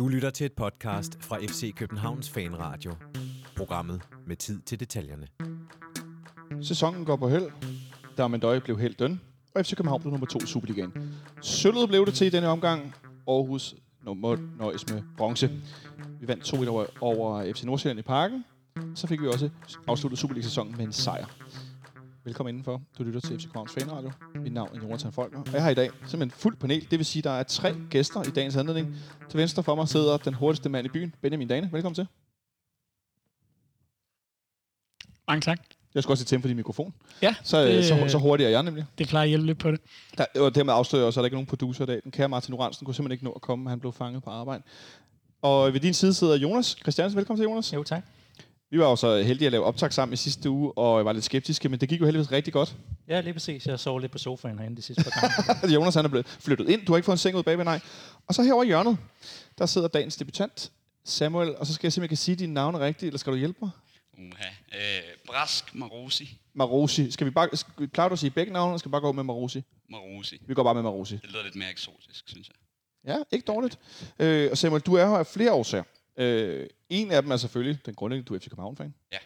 Du lytter til et podcast fra FC Københavns Fanradio. Programmet med tid til detaljerne. Sæsonen går på held. Darmendøj blev helt døn, og FC København blev nummer to i Superligaen. Sølvet blev det til i denne omgang. Aarhus nummer nøjes med bronze. Vi vandt 2-1 over, over FC Nordsjælland i parken. Så fik vi også afsluttet Superliga-sæsonen med en sejr. Velkommen indenfor. Du lytter til FC Københavns Fanradio. Mit navn er Jonathan Folker. Og jeg har i dag simpelthen fuld panel. Det vil sige, at der er tre gæster i dagens anledning. Til venstre for mig sidder den hurtigste mand i byen, Benjamin Dane. Velkommen til. Mange tak. Jeg skal også tænde for din mikrofon. Ja, Så, det, så, så hurtigt er jeg nemlig. det plejer at hjælpe lidt på det. Der, og dermed afslører jeg også, at der ikke er nogen producer i dag. Den kære Martin Oransen kunne simpelthen ikke nå at komme. Han blev fanget på arbejde. Og ved din side sidder Jonas Christiansen. Velkommen til, Jonas. Jo, tak. Vi var jo så heldige at lave optag sammen i sidste uge, og jeg var lidt skeptiske, men det gik jo heldigvis rigtig godt. Ja, lige præcis. Jeg sov lidt på sofaen herinde de sidste par gange. Jonas han er blevet flyttet ind. Du har ikke fået en seng ud bagved, nej. Og så herovre i hjørnet, der sidder dagens debutant, Samuel. Og så skal jeg simpelthen kan sige dine navne rigtigt, eller skal du hjælpe mig? Uha. Øh, Brask Marosi. Marosi. Skal vi bare, skal, plejer du at sige begge navne, eller skal vi bare gå med Marosi? Marosi. Vi går bare med Marosi. Det lyder lidt mere eksotisk, synes jeg. Ja, ikke dårligt. Øh, og Samuel, du er her af flere årsager. Øh, en af dem er selvfølgelig den grundlæggende, du er FC København-fan. Ja.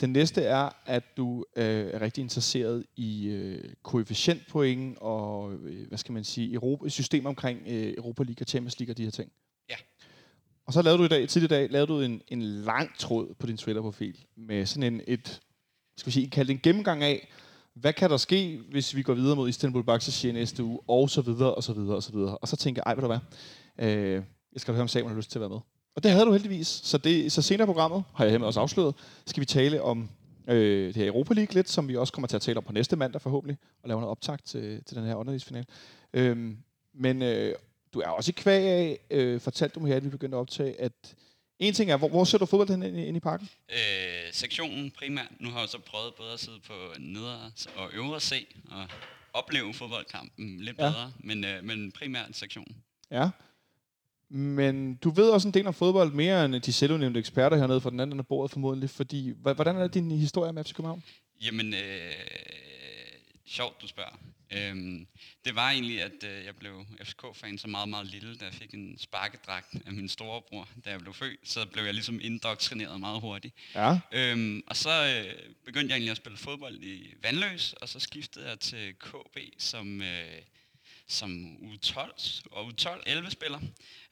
Den næste er, at du øh, er rigtig interesseret i øh, koefficientpoint og, øh, hvad skal man sige, Europa, system omkring øh, Europa League og Champions League og de her ting. Ja. Og så lavede du i dag, tidligere i dag, lavede du en, en lang tråd på din Twitter-profil med sådan en, et, skal vi sige, kaldt en gennemgang af, hvad kan der ske, hvis vi går videre mod Istanbul Baksashir næste uge, og så videre, og så videre, og så videre. Og så tænker jeg, ej, ved du hvad, øh, jeg skal høre, om Samuel har lyst til at være med. Og det havde du heldigvis. Så, det, så senere i programmet, har jeg hermed også afsløret, skal vi tale om øh, det her Europa League lidt, som vi også kommer til at tale om på næste mandag forhåbentlig, og lave noget optag til, til den her undervisfinale. Øhm, men øh, du er også i kvæg af, øh, fortalte du mig her, at vi begyndte at optage, at en ting er, hvor, hvor ser du fodbold hen inde i parken? Øh, sektionen primært. Nu har jeg så prøvet både at sidde på nedre og øvre C og opleve fodboldkampen lidt Ja. bedre, men, øh, men primært sektionen. Ja. Men du ved også en del om fodbold, mere end de selvudnævnte eksperter hernede fra den anden af bordet formodentlig, fordi hvordan er din historie med FC København? Jamen, øh, sjovt du spørger. Øhm, det var egentlig, at øh, jeg blev FCK-fan så meget, meget lille, da jeg fik en sparkedragt af min storebror, da jeg blev født. Så blev jeg ligesom indoktrineret meget hurtigt. Ja. Øhm, og så øh, begyndte jeg egentlig at spille fodbold i Vandløs, og så skiftede jeg til KB som, øh, som U12 og U12-11 spiller.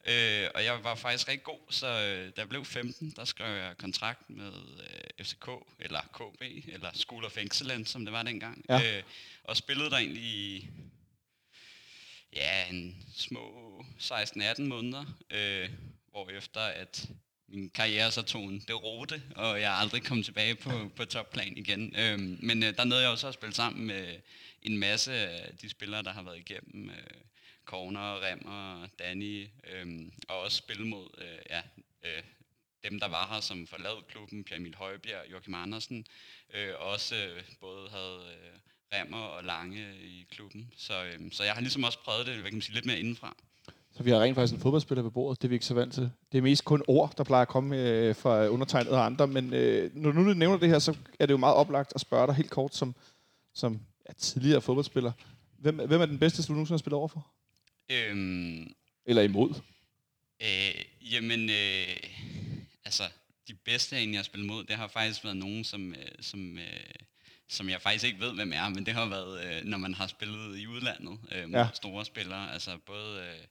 Øh, og jeg var faktisk rigtig god, så øh, da jeg blev 15, der skrev jeg kontrakt med øh, FCK, eller KB, eller School of Excellence, som det var dengang. Ja. Øh, og spillede der egentlig i ja, en små 16-18 måneder, øh, hvor efter at min karriere så tog en deroute, og jeg aldrig kom tilbage på, på topplan igen. Øhm, men øh, der nåede jeg også at spille sammen med en masse af de spillere, der har været igennem. Øh, Corner, Remmer, Danny, øhm, og også spille mod øh, ja, øh, dem, der var her, som forlod klubben, Pierre Emil Højbjerg, Joachim Andersen, øh, også øh, både havde øh, Remmer og Lange i klubben. Så, øh, så jeg har ligesom også prøvet det, hvad kan man sige, lidt mere indenfra. Så vi har rent faktisk en fodboldspiller ved bordet. Det er vi ikke så vant til. Det er mest kun ord, der plejer at komme øh, fra undertegnet og andre. Men øh, når du nu nævner det her, så er det jo meget oplagt at spørge dig helt kort som, som ja, tidligere fodboldspiller. Hvem, hvem er den bedste, du nogensinde har spillet over for? Øhm, Eller imod? Øh, jamen, øh, altså, de bedste, jeg egentlig har spillet mod, det har faktisk været nogen, som, øh, som, øh, som jeg faktisk ikke ved, hvem er, men det har været, øh, når man har spillet i udlandet øh, mod ja. store spillere. Altså både, øh,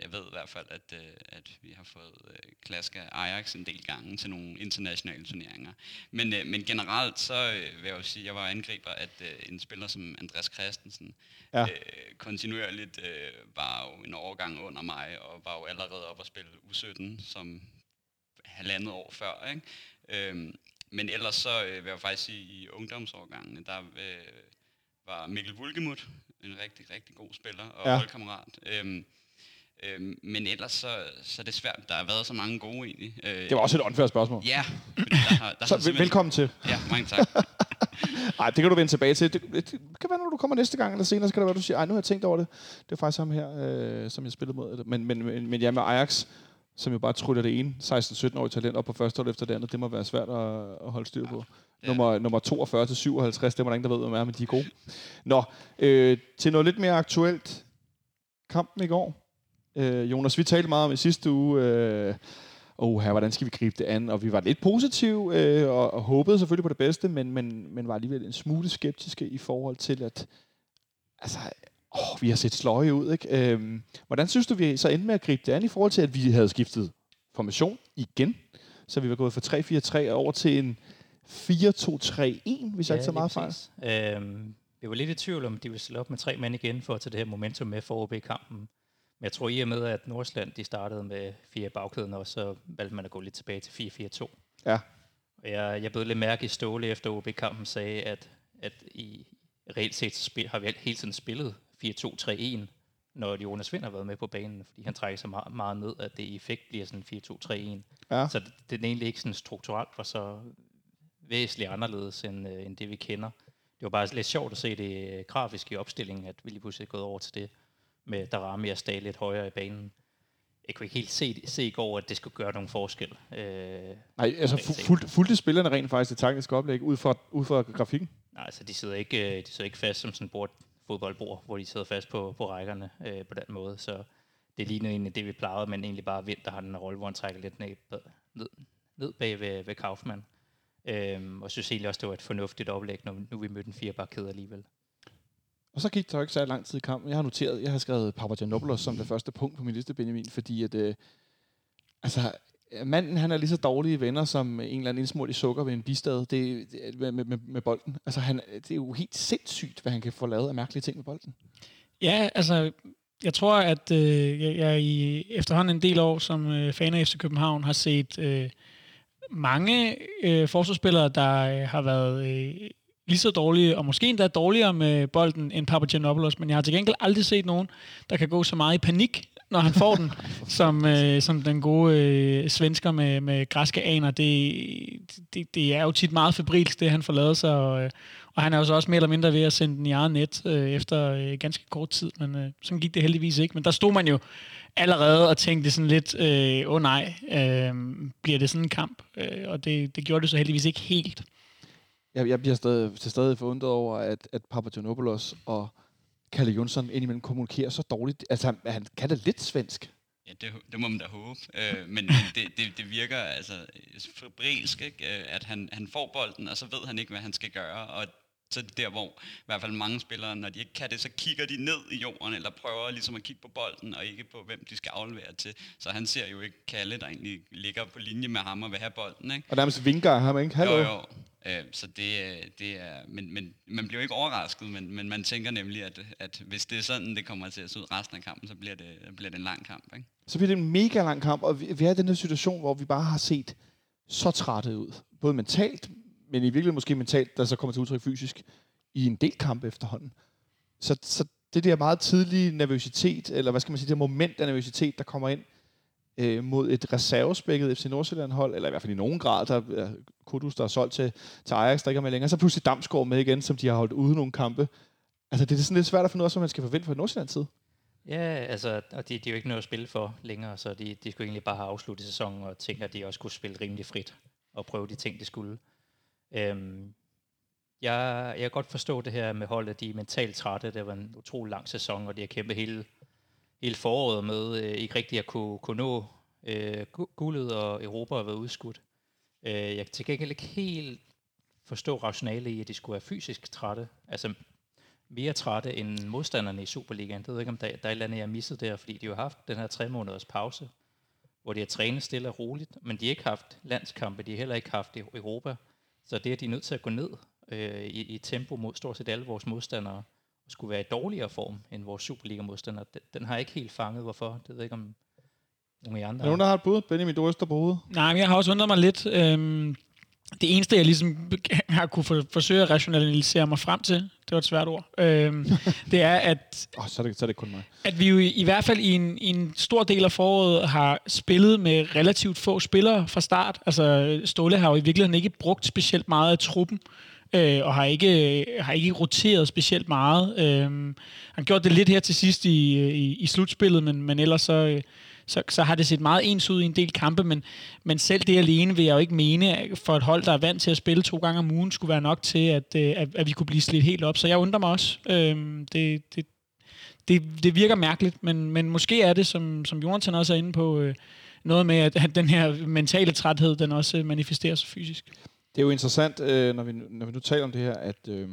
jeg ved i hvert fald, at, øh, at vi har fået øh, klask af Ajax en del gange til nogle internationale turneringer. Men, øh, men generelt så øh, vil jeg jo sige, at jeg var angriber, at øh, en spiller som Andreas Christensen Ja. øh, kontinuerligt øh, var jo en overgang under mig, og var jo allerede op at spille U17 som halvandet år før. Ikke? Øhm, men ellers så øh, vil jeg faktisk sige, i ungdomsårgangene, der øh, var Mikkel Vulgemut en rigtig, rigtig god spiller og Ja. holdkammerat. Øhm, øhm, men ellers så, så er det svært. Der har været så mange gode egentlig. Øh, Det var også et åndfærdigt spørgsmål. Ja, der har, der Så har simpelthen- velkommen til. Ja, mange tak. Nej, det kan du vende tilbage til. Det, det, det kan være, når du kommer næste gang eller senere, så kan det være, du siger, ej, nu har jeg tænkt over det. Det er faktisk ham her, øh, som jeg spillede mod. Men, men, men, men ja, med Ajax, som jo bare tryller det ene 16-17-årige talent op på første hold efter det andet, det må være svært at, at holde styr på. Ja. Nummer, nummer 42 til 57, det er der ingen, der ved, hvem er, men de er gode. Nå, øh, til noget lidt mere aktuelt. Kampen i går. Øh, Jonas, vi talte meget om i sidste uge, øh, oh, her, hvordan skal vi gribe det an? Og vi var lidt positive øh, og, og håbede selvfølgelig på det bedste, men, men, men var alligevel en smule skeptiske i forhold til, at altså, åh, vi har set sløje ud. Ikke? Øh, hvordan synes du, vi så endte med at gribe det an i forhold til, at vi havde skiftet formation igen? Så vi var gået fra 3-4-3 over til en 4-2-3-1, hvis ja, jeg ikke så meget fejl. Øhm, vi var lidt i tvivl om, de ville stille op med tre mænd igen for at tage det her momentum med for OB-kampen. Men jeg tror i og med, at Nordsland de startede med fire bagkæden, og så valgte man at gå lidt tilbage til 4-4-2. Ja. Og jeg, jeg blev lidt mærke i Ståle efter OB-kampen sagde, at, at i reelt set spil, har vi hele tiden spillet 4-2-3-1, når Jonas Vind har været med på banen, fordi han trækker sig meget, meget ned, at det i effekt bliver sådan 4-2-3-1. Ja. Så det, det er egentlig ikke sådan strukturelt var så væsentligt anderledes, end, øh, end det vi kender. Det var bare lidt sjovt at se det øh, grafiske i opstillingen, at vi lige pludselig er gået over til det, med Darami og Stag lidt højere i banen. Jeg kunne ikke helt se, se i går, at det skulle gøre nogen forskel. Øh, Nej, altså fu- fuldt, fuldt spillerne rent faktisk det taktiske oplæg ud fra, ud fra grafikken? Nej, altså de sidder ikke, øh, de sidder ikke fast som sådan et bord, fodboldbord, hvor de sidder fast på, på rækkerne øh, på den måde. Så det ligner egentlig det, vi plejede, men egentlig bare Vind, der har den rolle, hvor han trækker lidt ned, ned, ned bag ved, ved Kaufmann. Øhm, og synes egentlig også, det var et fornuftigt oplæg, når nu vi mødte en firebakkæde alligevel. Og så gik der jo ikke så lang tid i kampen. Jeg har noteret, jeg har skrevet Papagiannopoulos som det første punkt på min liste, Benjamin, fordi at, øh, altså, øh, manden han er lige så dårlige venner som en eller anden indsmurt i sukker ved en bistad det, det, øh, med, med, med, bolden. Altså, han, øh, det er jo helt sindssygt, hvad han kan få lavet af mærkelige ting med bolden. Ja, altså, jeg tror, at øh, jeg, jeg i efterhånden en del år som øh, fan af FC København har set øh, mange øh, forsvarsspillere, der øh, har været øh, lige så dårlige, og måske endda dårligere med bolden end Papagiannopoulos, men jeg har til gengæld aldrig set nogen, der kan gå så meget i panik, når han får den, som, øh, som den gode øh, svensker med, med græske aner. Det, det, det er jo tit meget febrilsk, det han får lavet sig, og, øh, og han er jo så også mere eller mindre ved at sende den i eget net øh, efter øh, ganske kort tid, men øh, sådan gik det heldigvis ikke. Men der stod man jo allerede og tænkte sådan lidt, åh øh, oh nej, øh, bliver det sådan en kamp? Øh, og det, det gjorde det så heldigvis ikke helt. Jeg, jeg bliver stadig, til stadig forundret over, at, at Papagiannopoulos og Kalle Jonsson indimellem kommunikerer så dårligt. Altså, han, han kan da lidt svensk. Ja, det, det må man da håbe. Øh, men det, det, det virker altså febrilsk, ikke? Øh, at han, han får bolden, og så ved han ikke, hvad han skal gøre. Og så det der, hvor i hvert fald mange spillere, når de ikke kan det, så kigger de ned i jorden, eller prøver ligesom at kigge på bolden, og ikke på, hvem de skal aflevere til. Så han ser jo ikke Kalle, der egentlig ligger på linje med ham og vil have bolden. Ikke? Og nærmest vinker ham, ikke? Hallo. Jo, jo. Øh, så det, det er, men, men man bliver jo ikke overrasket, men, men man tænker nemlig, at, at hvis det er sådan, det kommer til at se ud resten af kampen, så bliver det, bliver det en lang kamp. Ikke? Så bliver det en mega lang kamp, og vi, vi er i den her situation, hvor vi bare har set så trætte ud. Både mentalt, men i virkeligheden måske mentalt, der så kommer til udtryk fysisk i en del kampe efterhånden. Så, så det der meget tidlige nervøsitet, eller hvad skal man sige, det moment af nervøsitet, der kommer ind øh, mod et reservespækket FC Nordsjælland-hold, eller i hvert fald i nogen grad, der er Kudus, der er solgt til, til Ajax, der ikke er med længere, så pludselig Damsgaard med igen, som de har holdt ude nogle kampe. Altså, det er sådan lidt svært at finde ud af, hvad man skal forvente fra Nordsjællands side. Ja, altså, og de, de er jo ikke noget at spille for længere, så de, de skulle egentlig bare have afsluttet sæsonen og tænke, at de også kunne spille rimelig frit og prøve de ting, de skulle. Øhm, jeg, jeg kan godt forstå det her med holdet, de er mentalt trætte. Det var en utrolig lang sæson, og de har kæmpet hele, hele foråret med øh, ikke rigtig at kunne, kunne nå øh, guldet, og Europa har været udskudt. Øh, jeg kan til gengæld ikke helt forstå rationale i, at de skulle være fysisk trætte. Altså mere trætte end modstanderne i Superligaen. Det ved jeg ikke, om der, der er et eller andet, jeg har misset der, fordi de har haft den her tre måneders pause, hvor de har trænet stille og roligt, men de har ikke haft landskampe, de har heller ikke haft i Europa. Så det er de nødt til at gå ned øh, i, i tempo mod stort set alle vores modstandere, og skulle være i dårligere form end vores Superliga-modstandere. Den, den har jeg ikke helt fanget, hvorfor. Det ved jeg ikke, om nogle af andre... Er nogen, der har et bud? Benjamin, du ryster på hovedet. Nej, men jeg har også undret mig lidt. Øhm, det eneste, jeg ligesom har kunne for, forsøge at rationalisere mig frem til, det var et svært ord, øhm, det er, at, oh, så, er det, så er det kun mig. at vi jo i, i hvert fald i en, i en stor del af foråret har spillet med relativt få spillere fra start. Altså Ståle har jo i virkeligheden ikke brugt specielt meget af truppen øh, og har ikke, har ikke roteret specielt meget. Øh, han gjort det lidt her til sidst i, i, i slutspillet, men, men ellers så, så, så har det set meget ens ud i en del kampe, men, men selv det alene vil jeg jo ikke mene, for et hold, der er vant til at spille to gange om ugen, skulle være nok til, at, øh, at, at vi kunne blive slidt helt op. Så jeg undrer mig også. Øhm, det, det, det, det virker mærkeligt, men, men måske er det, som, som Jonathan også er inde på, øh, noget med, at, at den her mentale træthed, den også øh, manifesterer sig fysisk. Det er jo interessant, øh, når, vi, når vi nu taler om det her, at øh,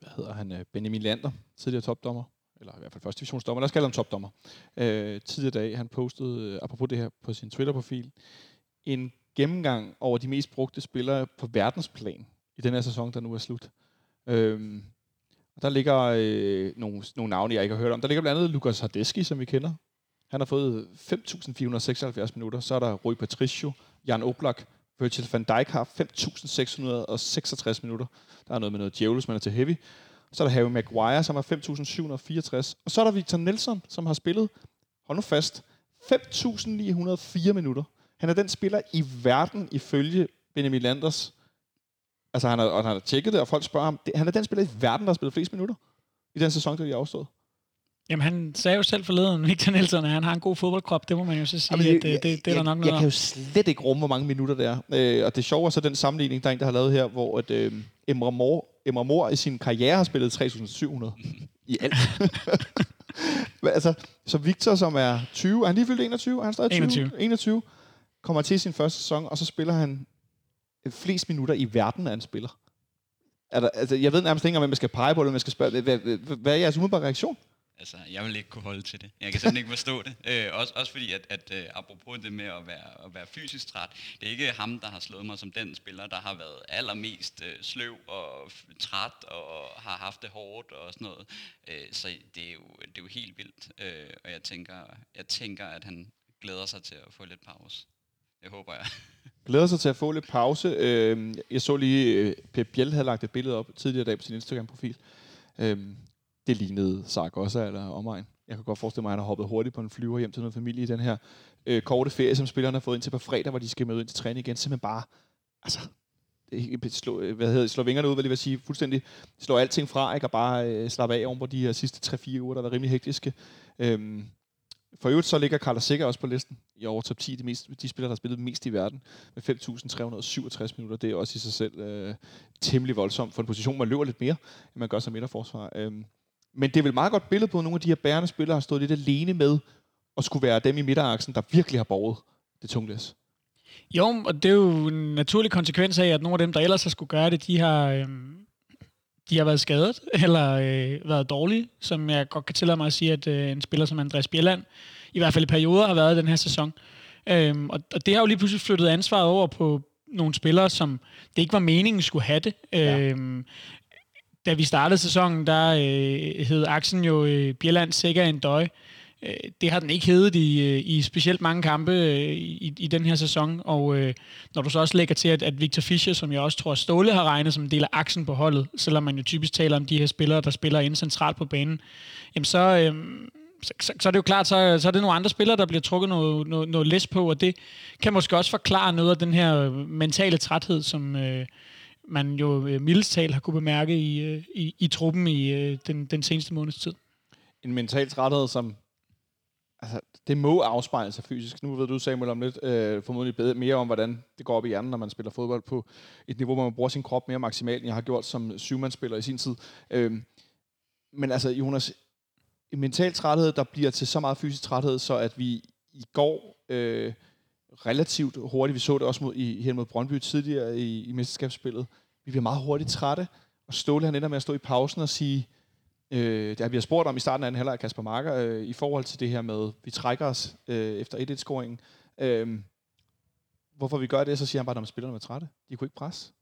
hvad hedder han, øh, Benjamin Lander, tidligere topdommer, eller i hvert fald første divisionsdommer, lad os kalde ham topdommer, øh, tidligere dag, han postede, øh, apropos det her, på sin Twitter-profil, en gennemgang over de mest brugte spillere på verdensplan i den her sæson, der nu er slut. Øh, og der ligger øh, nogle, nogle navne, jeg ikke har hørt om. Der ligger blandt andet Lukas Hardeski, som vi kender. Han har fået 5.476 minutter. Så er der Rui Patricio, Jan Oblak, Virgil van Dijk har 5.666 minutter. Der er noget med noget djævels, man er til heavy. Så er der Harry Maguire, som har 5.764. Og så er der Victor Nelson, som har spillet, hold nu fast, 5.904 minutter. Han er den spiller i verden, ifølge Benjamin Landers. Altså, han har, og han har tjekket det, og folk spørger ham. Han er den spiller i verden, der har spillet flest minutter i den sæson, der vi afstået. Jamen, han sagde jo selv forleden, Victor Nielsen, at han har en god fodboldkrop. Det må man jo så sige, Jamen, at det, det, det er der nok noget Jeg kan jo slet ikke rumme, hvor mange minutter det er. Øh, og det sjove er så den sammenligning, der er en, der har lavet her, hvor at, øh, Emre, Mor, Emre Mor i sin karriere har spillet 3.700 i alt. altså, så Victor, som er 20, er han lige fyldt 21? Er han stadig 20? 21. 21. Kommer til sin første sæson, og så spiller han flest minutter i verden af en spiller. Er der, altså, jeg ved nærmest ikke, om man skal pege på det, man skal spørge, hvad, hvad, hvad er jeres umiddelbare reaktion? Altså, jeg vil ikke kunne holde til det. Jeg kan simpelthen ikke forstå det. Øh, også, også fordi, at, at uh, apropos det med at være, at være fysisk træt, det er ikke ham, der har slået mig som den spiller, der har været allermest uh, sløv og træt og har haft det hårdt og sådan noget. Øh, så det er, jo, det er jo helt vildt. Øh, og jeg tænker, jeg tænker, at han glæder sig til at få lidt pause. Det håber jeg. Glæder sig til at få lidt pause. Øh, jeg så lige, øh, Pep Biel havde lagt et billede op tidligere dag på sin Instagram-profil. Øh, det lignede også eller omegn. Jeg kan godt forestille mig, at han har hoppet hurtigt på en flyver hjem til noget familie i den her øh, korte ferie, som spillerne har fået ind til på fredag, hvor de skal møde ind til træning igen. Simpelthen bare, altså, slå, øh, hvad hedder, slå vingerne ud, vil jeg vil sige, fuldstændig slå alting fra, ikke? og bare øh, slappe af oven på de her sidste 3-4 uger, der var rimelig hektiske. Øhm, for øvrigt så ligger Carlos Sikker også på listen i over top 10, de, mest, de spillere, der har spillet mest i verden, med 5.367 minutter. Det er også i sig selv øh, temmelig voldsomt for en position, man løber lidt mere, end man gør som midterforsvar. Øhm, men det er vel et meget godt billede på, at nogle af de her bærende spillere har stået lidt alene med at skulle være dem i midteraksen, der virkelig har borget det tunglæs. Jo, og det er jo en naturlig konsekvens af, at nogle af dem, der ellers har skulle gøre det, de har, øh, de har været skadet eller øh, været dårlige, som jeg godt kan tillade mig at sige, at øh, en spiller som Andreas Bjelland, i hvert fald i perioder, har været den her sæson. Øh, og, og det har jo lige pludselig flyttet ansvaret over på nogle spillere, som det ikke var meningen skulle have det. Ja. Øh, da vi startede sæsonen, der øh, hed aksen jo øh, Bjelland Sikker en døj. Øh, det har den ikke heddet i, øh, i specielt mange kampe øh, i, i den her sæson, og øh, når du så også lægger til, at, at Victor Fischer, som jeg også tror Ståle har regnet som en del af aksen på holdet, selvom man jo typisk taler om de her spillere, der spiller ind centralt på banen, jamen så, øh, så, så, så er det jo klart, så, så er det nogle andre spillere, der bliver trukket noget, noget, noget læs på, og det kan måske også forklare noget af den her øh, mentale træthed, som, øh, man jo øh, har kunne bemærke i, øh, i, i truppen i øh, den, den seneste måneds tid. En mental træthed, som altså, det må afspejle sig fysisk. Nu ved du, Samuel, om lidt øh, formodentlig bedre, mere om, hvordan det går op i hjernen, når man spiller fodbold på et niveau, hvor man bruger sin krop mere maksimalt, end jeg har gjort som syvmandsspiller i sin tid. Øh, men altså, Jonas, en mental træthed, der bliver til så meget fysisk træthed, så at vi i går øh, relativt hurtigt. Vi så det også mod, i, hen mod Brøndby tidligere i, i mesterskabsspillet. Vi bliver meget hurtigt trætte, og Ståle han ender med at stå i pausen og sige, øh, det har vi har spurgt om i starten af den halvleg Kasper Marker, øh, i forhold til det her med, vi trækker os øh, efter 1-1-scoringen. Øh, hvorfor vi gør det, så siger han bare, at spillerne er trætte. De kunne ikke presse.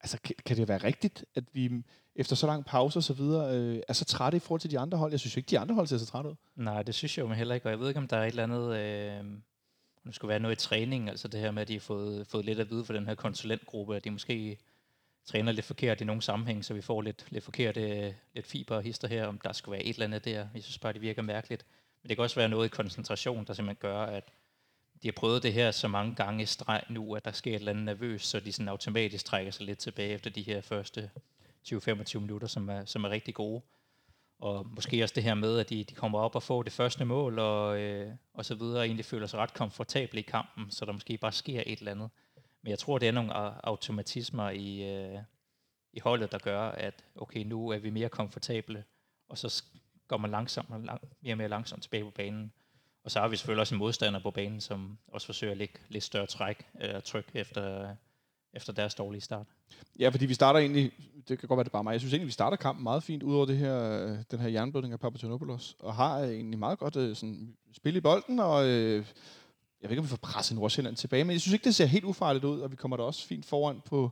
Altså, kan, kan det være rigtigt, at vi efter så lang pause og så videre, øh, er så trætte i forhold til de andre hold? Jeg synes ikke, de andre hold ser så trætte ud. Nej, det synes jeg jo heller ikke, og jeg ved ikke, om der er et eller andet... Øh nu skulle være noget i træning, altså det her med, at de har fået, fået lidt at vide for den her konsulentgruppe, at de måske træner lidt forkert i nogle sammenhæng, så vi får lidt, lidt forkert øh, lidt fiber og hister her, om der skulle være et eller andet der. Jeg synes bare, det virker mærkeligt. Men det kan også være noget i koncentration, der simpelthen gør, at de har prøvet det her så mange gange i streg nu, at der sker et eller andet nervøst, så de sådan automatisk trækker sig lidt tilbage efter de her første 20-25 minutter, som er, som er rigtig gode. Og måske også det her med, at de, de kommer op og får det første mål, og, øh, og så videre, og egentlig føler sig ret komfortable i kampen, så der måske bare sker et eller andet. Men jeg tror, det er nogle automatismer i, øh, i holdet, der gør, at okay, nu er vi mere komfortable, og så går man langsomt lang, mere og mere langsomt tilbage på banen. Og så har vi selvfølgelig også en modstander på banen, som også forsøger at lægge lidt større træk, eller tryk efter, efter deres dårlige start. Ja, fordi vi starter egentlig, det kan godt være det er bare mig, jeg synes egentlig, vi starter kampen meget fint, udover det her, den her jernblødning af Papagenopoulos, og har øh, egentlig meget godt øh, sådan, spil i bolden, og øh, jeg ved ikke, om vi får presset Nordsjælland tilbage, men jeg synes ikke, det ser helt ufarligt ud, og vi kommer da også fint foran på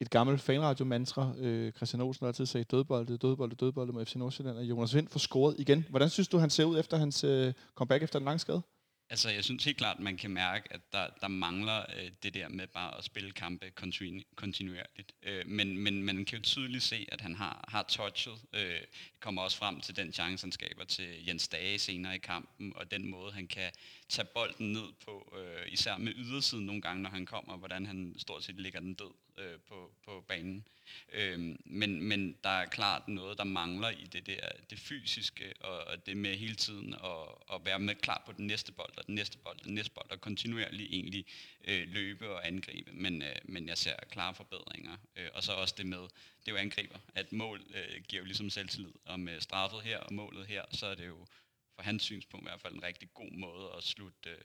et gammelt fanradio-mantra. Øh, Christian Olsen har altid sagt dødbolde, dødbolde, dødbolde med FC Nordsjælland, og Jonas Vind får scoret igen. Hvordan synes du, han ser ud efter hans øh, comeback efter den lange skade? Altså, jeg synes helt klart, man kan mærke, at der, der mangler øh, det der med bare at spille kampe kontinu- kontinuerligt. Øh, men, men man kan jo tydeligt se, at han har, har touchet. Øh, kommer også frem til den chance, han skaber til Jens Dage senere i kampen, og den måde, han kan tage bolden ned på, øh, især med ydersiden nogle gange, når han kommer, hvordan han stort set ligger den død øh, på, på banen. Øh, men, men der er klart noget, der mangler i det der, det fysiske, og, og det med hele tiden at, at være med klar på den næste bold, og den næste bold, og den næste bold, og kontinuerligt egentlig øh, løbe og angribe. Men, øh, men jeg ser klare forbedringer. Øh, og så også det med, det er jo angriber, at mål øh, giver jo ligesom selvtillid. Og med straffet her og målet her, så er det jo for hans synspunkt i hvert fald en rigtig god måde at slutte øh,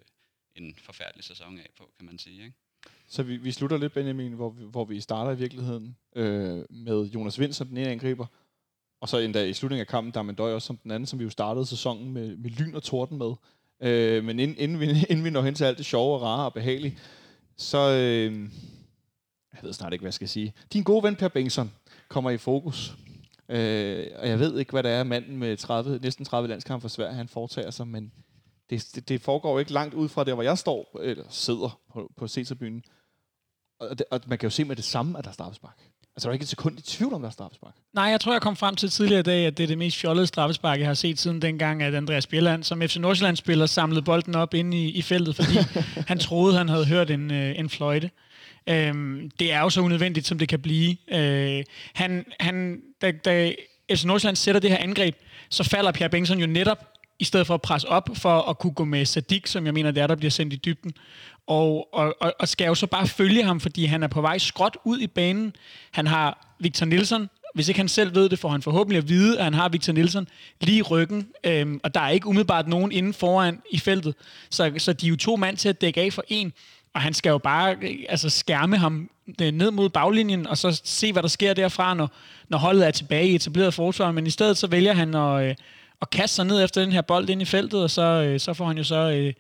en forfærdelig sæson af på, kan man sige. Ikke? Så vi, vi slutter lidt, Benjamin, hvor vi, hvor vi starter i virkeligheden øh, med Jonas Vind som den ene angriber, og så endda i slutningen af kampen, der er Mandøj også som den anden, som vi jo startede sæsonen med, med lyn og torden med. Øh, men inden, inden, vi, inden vi når hen til alt det sjove og rare og behagelige, så... Øh, jeg ved snart ikke, hvad jeg skal sige. Din gode ven Per Bengtsson kommer i fokus. Øh, og jeg ved ikke, hvad det er, manden med 30, næsten 30 landskampe for Sverige, han foretager sig, men det, det, det foregår jo ikke langt ud fra der, hvor jeg står, eller sidder på, på C-tribunen. Og, det, og man kan jo se med det samme, at der er straffespark. Altså, der er ikke et sekund i tvivl om, der er straffespark. Nej, jeg tror, jeg kom frem til tidligere i dag, at det er det mest fjollede straffespark, jeg har set siden dengang, at Andreas Bjelland, som FC Nordsjælland-spiller, samlede bolden op inde i, i feltet, fordi han troede, han havde hørt en, øh, en fløjte. Øhm, det er jo så unødvendigt, som det kan blive. Øh, han, han, da, da FC Nordsjælland sætter det her angreb, så falder Pierre Bengtsson jo netop i stedet for at presse op for at kunne gå med Sadik, som jeg mener, det er, der bliver sendt i dybden. Og, og, og, og skal jo så bare følge ham, fordi han er på vej skråt ud i banen. Han har Victor Nielsen, hvis ikke han selv ved det, får han forhåbentlig at vide, at han har Victor Nielsen lige i ryggen, øhm, og der er ikke umiddelbart nogen inden foran i feltet. Så, så de er jo to mand til at dække af for en, og han skal jo bare øh, altså, skærme ham øh, ned mod baglinjen, og så se, hvad der sker derfra, når, når holdet er tilbage i etableret forsvar. Men i stedet så vælger han at, øh, og kaste sig ned efter den her bold ind i feltet, og så, øh, så får han jo så øh,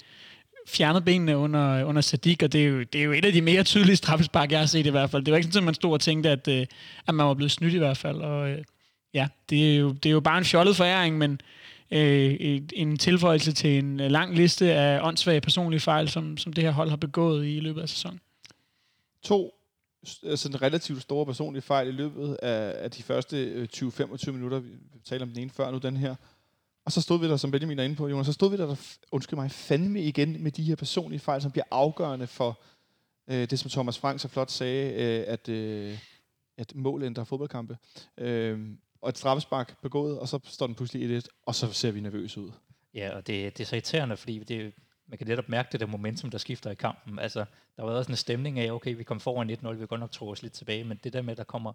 fjernet benene under, under Sadik, og det er, jo, det er jo et af de mere tydelige straffespark, jeg har set i hvert fald. Det var ikke sådan, at man stod og tænkte, at, øh, at man var blevet snydt i hvert fald. Og, øh, ja, det er, jo, det er jo bare en fjollet foræring, men øh, en tilføjelse til en øh, lang liste af åndssvage personlige fejl, som, som det her hold har begået i løbet af sæsonen. To øh, sådan en relativt store personlige fejl i løbet af, af de første øh, 20-25 minutter. Vi taler om den ene før, nu den her. Og så stod vi der, som Benjamin er inde på, Jonas, så stod vi der, undskyld mig, fandme igen med de her personlige fejl, som bliver afgørende for øh, det, som Thomas Frank så flot sagde, øh, at, øh, at mål ændrer fodboldkampe. Øh, og et straffespark begået, og så står den pludselig i det, og så ser vi nervøse ud. Ja, og det, det er så irriterende, fordi det, man kan netop mærke det der momentum, der skifter i kampen. Altså, der var også en stemning af, okay, vi kom foran 1-0, vi kan godt nok tro os lidt tilbage, men det der med, at der kommer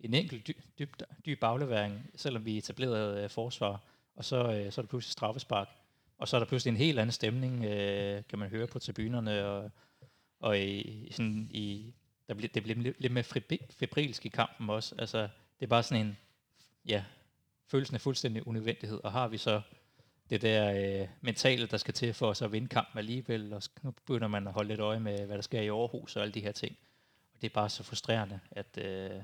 en enkelt dyb, dyb, dyb aflevering, selvom vi etablerede øh, forsvar, og så, øh, så er der pludselig straffespark. Og så er der pludselig en helt anden stemning, øh, kan man høre på tribunerne, og, og i, sådan i, der bliver, det bliver lidt, lidt mere febrilsk i kampen også. Altså, det er bare sådan en, ja, følelsen af fuldstændig unødvendighed, og har vi så det der øh, mentale, der skal til for os at vinde kampen alligevel, og nu begynder man at holde lidt øje med, hvad der sker i Aarhus og alle de her ting. Og det er bare så frustrerende, at, øh,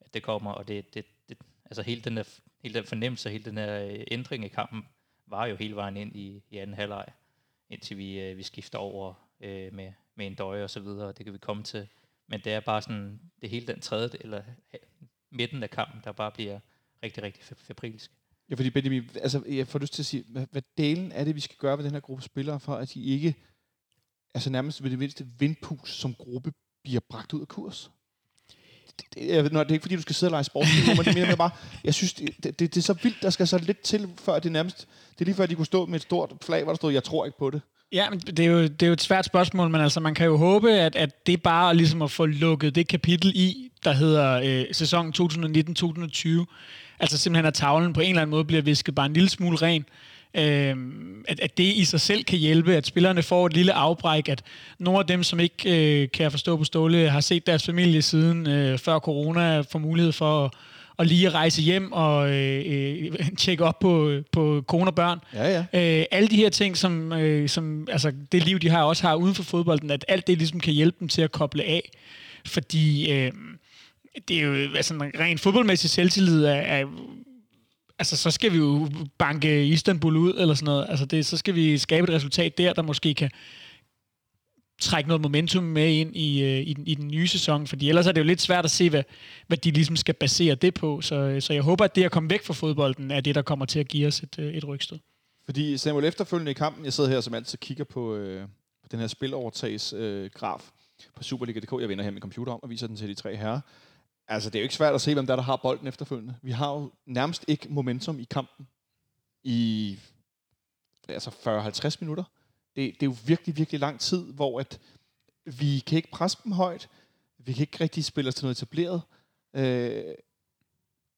at det kommer, og det, det, det, altså hele den der, hele den fornemmelse, hele den her øh, ændring i kampen, var jo hele vejen ind i, i anden halvleg, indtil vi, øh, vi skifter over øh, med, med en døje og så videre, det kan vi komme til. Men det er bare sådan, det hele den tredje, eller midten af kampen, der bare bliver rigtig, rigtig febrilsk. Ja, fordi Benjamin, altså, jeg får lyst til at sige, hvad, hvad delen er det, vi skal gøre ved den her gruppe spillere, for at de ikke, altså nærmest ved det mindste vindpus som gruppe, bliver bragt ud af kurs? Det, det, jeg, det er ikke fordi, du skal sidde og lege sport, men det mener bare, jeg synes, det, det, det, er så vildt, der skal så lidt til, før det nærmest, det er lige før, de kunne stå med et stort flag, hvor der stod, jeg tror ikke på det. Ja, men det er, jo, det er jo et svært spørgsmål, men altså man kan jo håbe, at, at det bare ligesom at få lukket det kapitel i, der hedder øh, sæsonen 2019-2020. Altså simpelthen, at tavlen på en eller anden måde bliver visket bare en lille smule ren. Øh, at, at det i sig selv kan hjælpe, at spillerne får et lille afbræk, at nogle af dem, som ikke, øh, kan jeg forstå på Ståle, har set deres familie siden øh, før corona, får mulighed for at, at lige rejse hjem og øh, øh, tjekke op på, på kone og børn. Ja, ja. Øh, alle de her ting, som, øh, som altså det liv, de har også har uden for fodbolden, at alt det ligesom kan hjælpe dem til at koble af. Fordi øh, det er jo altså en rent fodboldmæssig selvtillid er, er altså så skal vi jo banke Istanbul ud eller sådan noget. Altså det, så skal vi skabe et resultat der, der måske kan trække noget momentum med ind i, øh, i, den, i den nye sæson, fordi ellers er det jo lidt svært at se, hvad, hvad de ligesom skal basere det på. Så, øh, så jeg håber, at det at komme væk fra fodbolden er det, der kommer til at give os et, øh, et rygstød. Fordi Samuel efterfølgende i kampen, jeg sidder her som altid kigger på, øh, på den her spilovertags øh, graf på Superliga.dk. Jeg vender her min computer om og viser den til de tre herrer. Altså, det er jo ikke svært at se, hvem der, er, der har bolden efterfølgende. Vi har jo nærmest ikke momentum i kampen i altså 40-50 minutter. Det, det er jo virkelig, virkelig lang tid, hvor at vi kan ikke presse dem højt. Vi kan ikke rigtig spille os til noget etableret. Øh,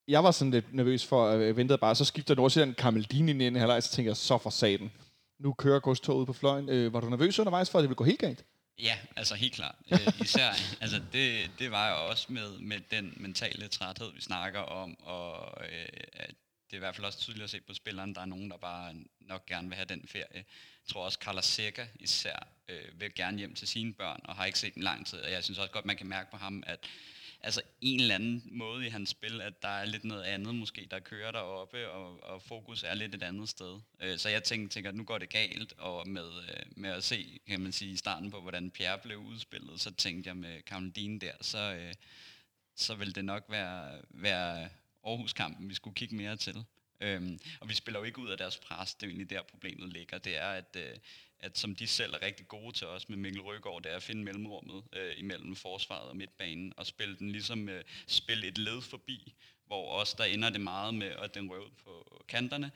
jeg var sådan lidt nervøs for, at jeg ventede bare, så skifter Nordsjælland Kameldin ind i en halvleg, så tænker jeg, så for saten. Nu kører godstoget på fløjen. Øh, var du nervøs undervejs for, at det ville gå helt galt? Ja, altså helt klart. Øh, især, altså det, det var jeg også med, med den mentale træthed, vi snakker om, og øh, at det er i hvert fald også tydeligt at se på spilleren, der er nogen, der bare nok gerne vil have den ferie. Jeg tror også, Carla Seca især øh, vil gerne hjem til sine børn, og har ikke set dem lang tid, og jeg synes også godt, man kan mærke på ham, at altså en eller anden måde i hans spil, at der er lidt noget andet måske, der kører deroppe, og, og fokus er lidt et andet sted. Øh, så jeg tænker, tænker, at nu går det galt, og med, øh, med at se, kan man sige, i starten på, hvordan Pierre blev udspillet, så tænkte jeg med Karoline der, så, øh, så vil det nok være, være Aarhus-kampen, vi skulle kigge mere til. Øhm, og vi spiller jo ikke ud af deres pres, det er egentlig der problemet ligger. Det er, at, øh, at som de selv er rigtig gode til os med Mikkel Røgaard, det er at finde mellemrummet øh, imellem forsvaret og midtbanen, og spille den ligesom, øh, spille et led forbi, hvor også der ender det meget med, at den røver ud på kanterne,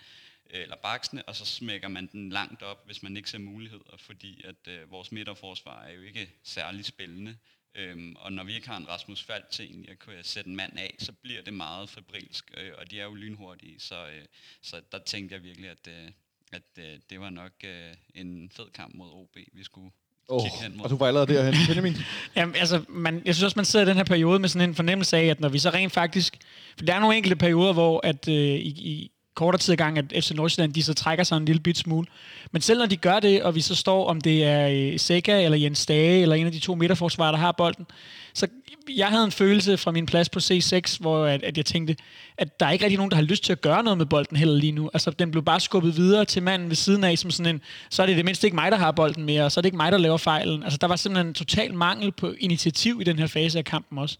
øh, eller baksene, og så smækker man den langt op, hvis man ikke ser muligheder, fordi at øh, vores midterforsvar er jo ikke særlig spændende. Øhm, og når vi ikke har en Rasmus Fald til egentlig at kunne sætte en mand af, så bliver det meget fabrilsk, øh, og de er jo lynhurtige, så, øh, så der tænkte jeg virkelig, at, øh, at øh, det var nok øh, en fed kamp mod OB, vi skulle Oh, kigge hen mod. og du var allerede derhen. Benjamin? Jamen, altså, man, jeg synes også, man sidder i den her periode med sådan en fornemmelse af, at når vi så rent faktisk... For der er nogle enkelte perioder, hvor at, øh, i, i kortere tid gang, at FC Nordsjælland, de så trækker sig en lille bit smule. Men selv når de gør det, og vi så står, om det er øh, Sega eller Jens Dage, eller en af de to midterforsvarer, der har bolden, så jeg havde en følelse fra min plads på C6, hvor at, at jeg tænkte, at der er ikke rigtig nogen, der har lyst til at gøre noget med bolden heller lige nu. Altså, den blev bare skubbet videre til manden ved siden af, som sådan en, så er det det mindste ikke mig, der har bolden mere, og så er det ikke mig, der laver fejlen. Altså, der var simpelthen en total mangel på initiativ i den her fase af kampen også.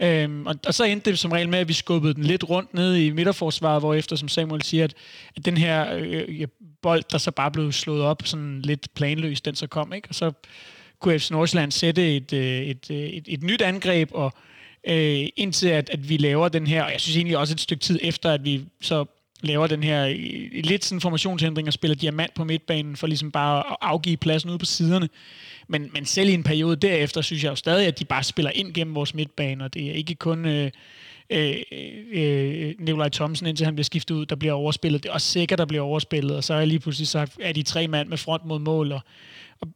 Ja. Øhm, og, og, så endte det som regel med, at vi skubbede den lidt rundt ned i midterforsvaret, hvor efter, som Samuel siger, at, at den her øh, ja, bold, der så bare blev slået op sådan lidt planløst, den så kom, ikke? Og så kunne FC Nordsjælland sætte et, øh, et, øh, et, et nyt angreb, og øh, indtil at, at vi laver den her, og jeg synes egentlig også et stykke tid efter, at vi så laver den her øh, lidt sådan formationsændring og spiller diamant på midtbanen, for ligesom bare at afgive pladsen ude på siderne. Men, men selv i en periode derefter, synes jeg jo stadig, at de bare spiller ind gennem vores midtbane, og det er ikke kun... Øh, øh, øh, Nikolaj Thomsen, indtil han bliver skiftet ud, der bliver overspillet. Det er også sikkert, der bliver overspillet, og så er lige pludselig sagt, er de tre mand med front mod mål, og, og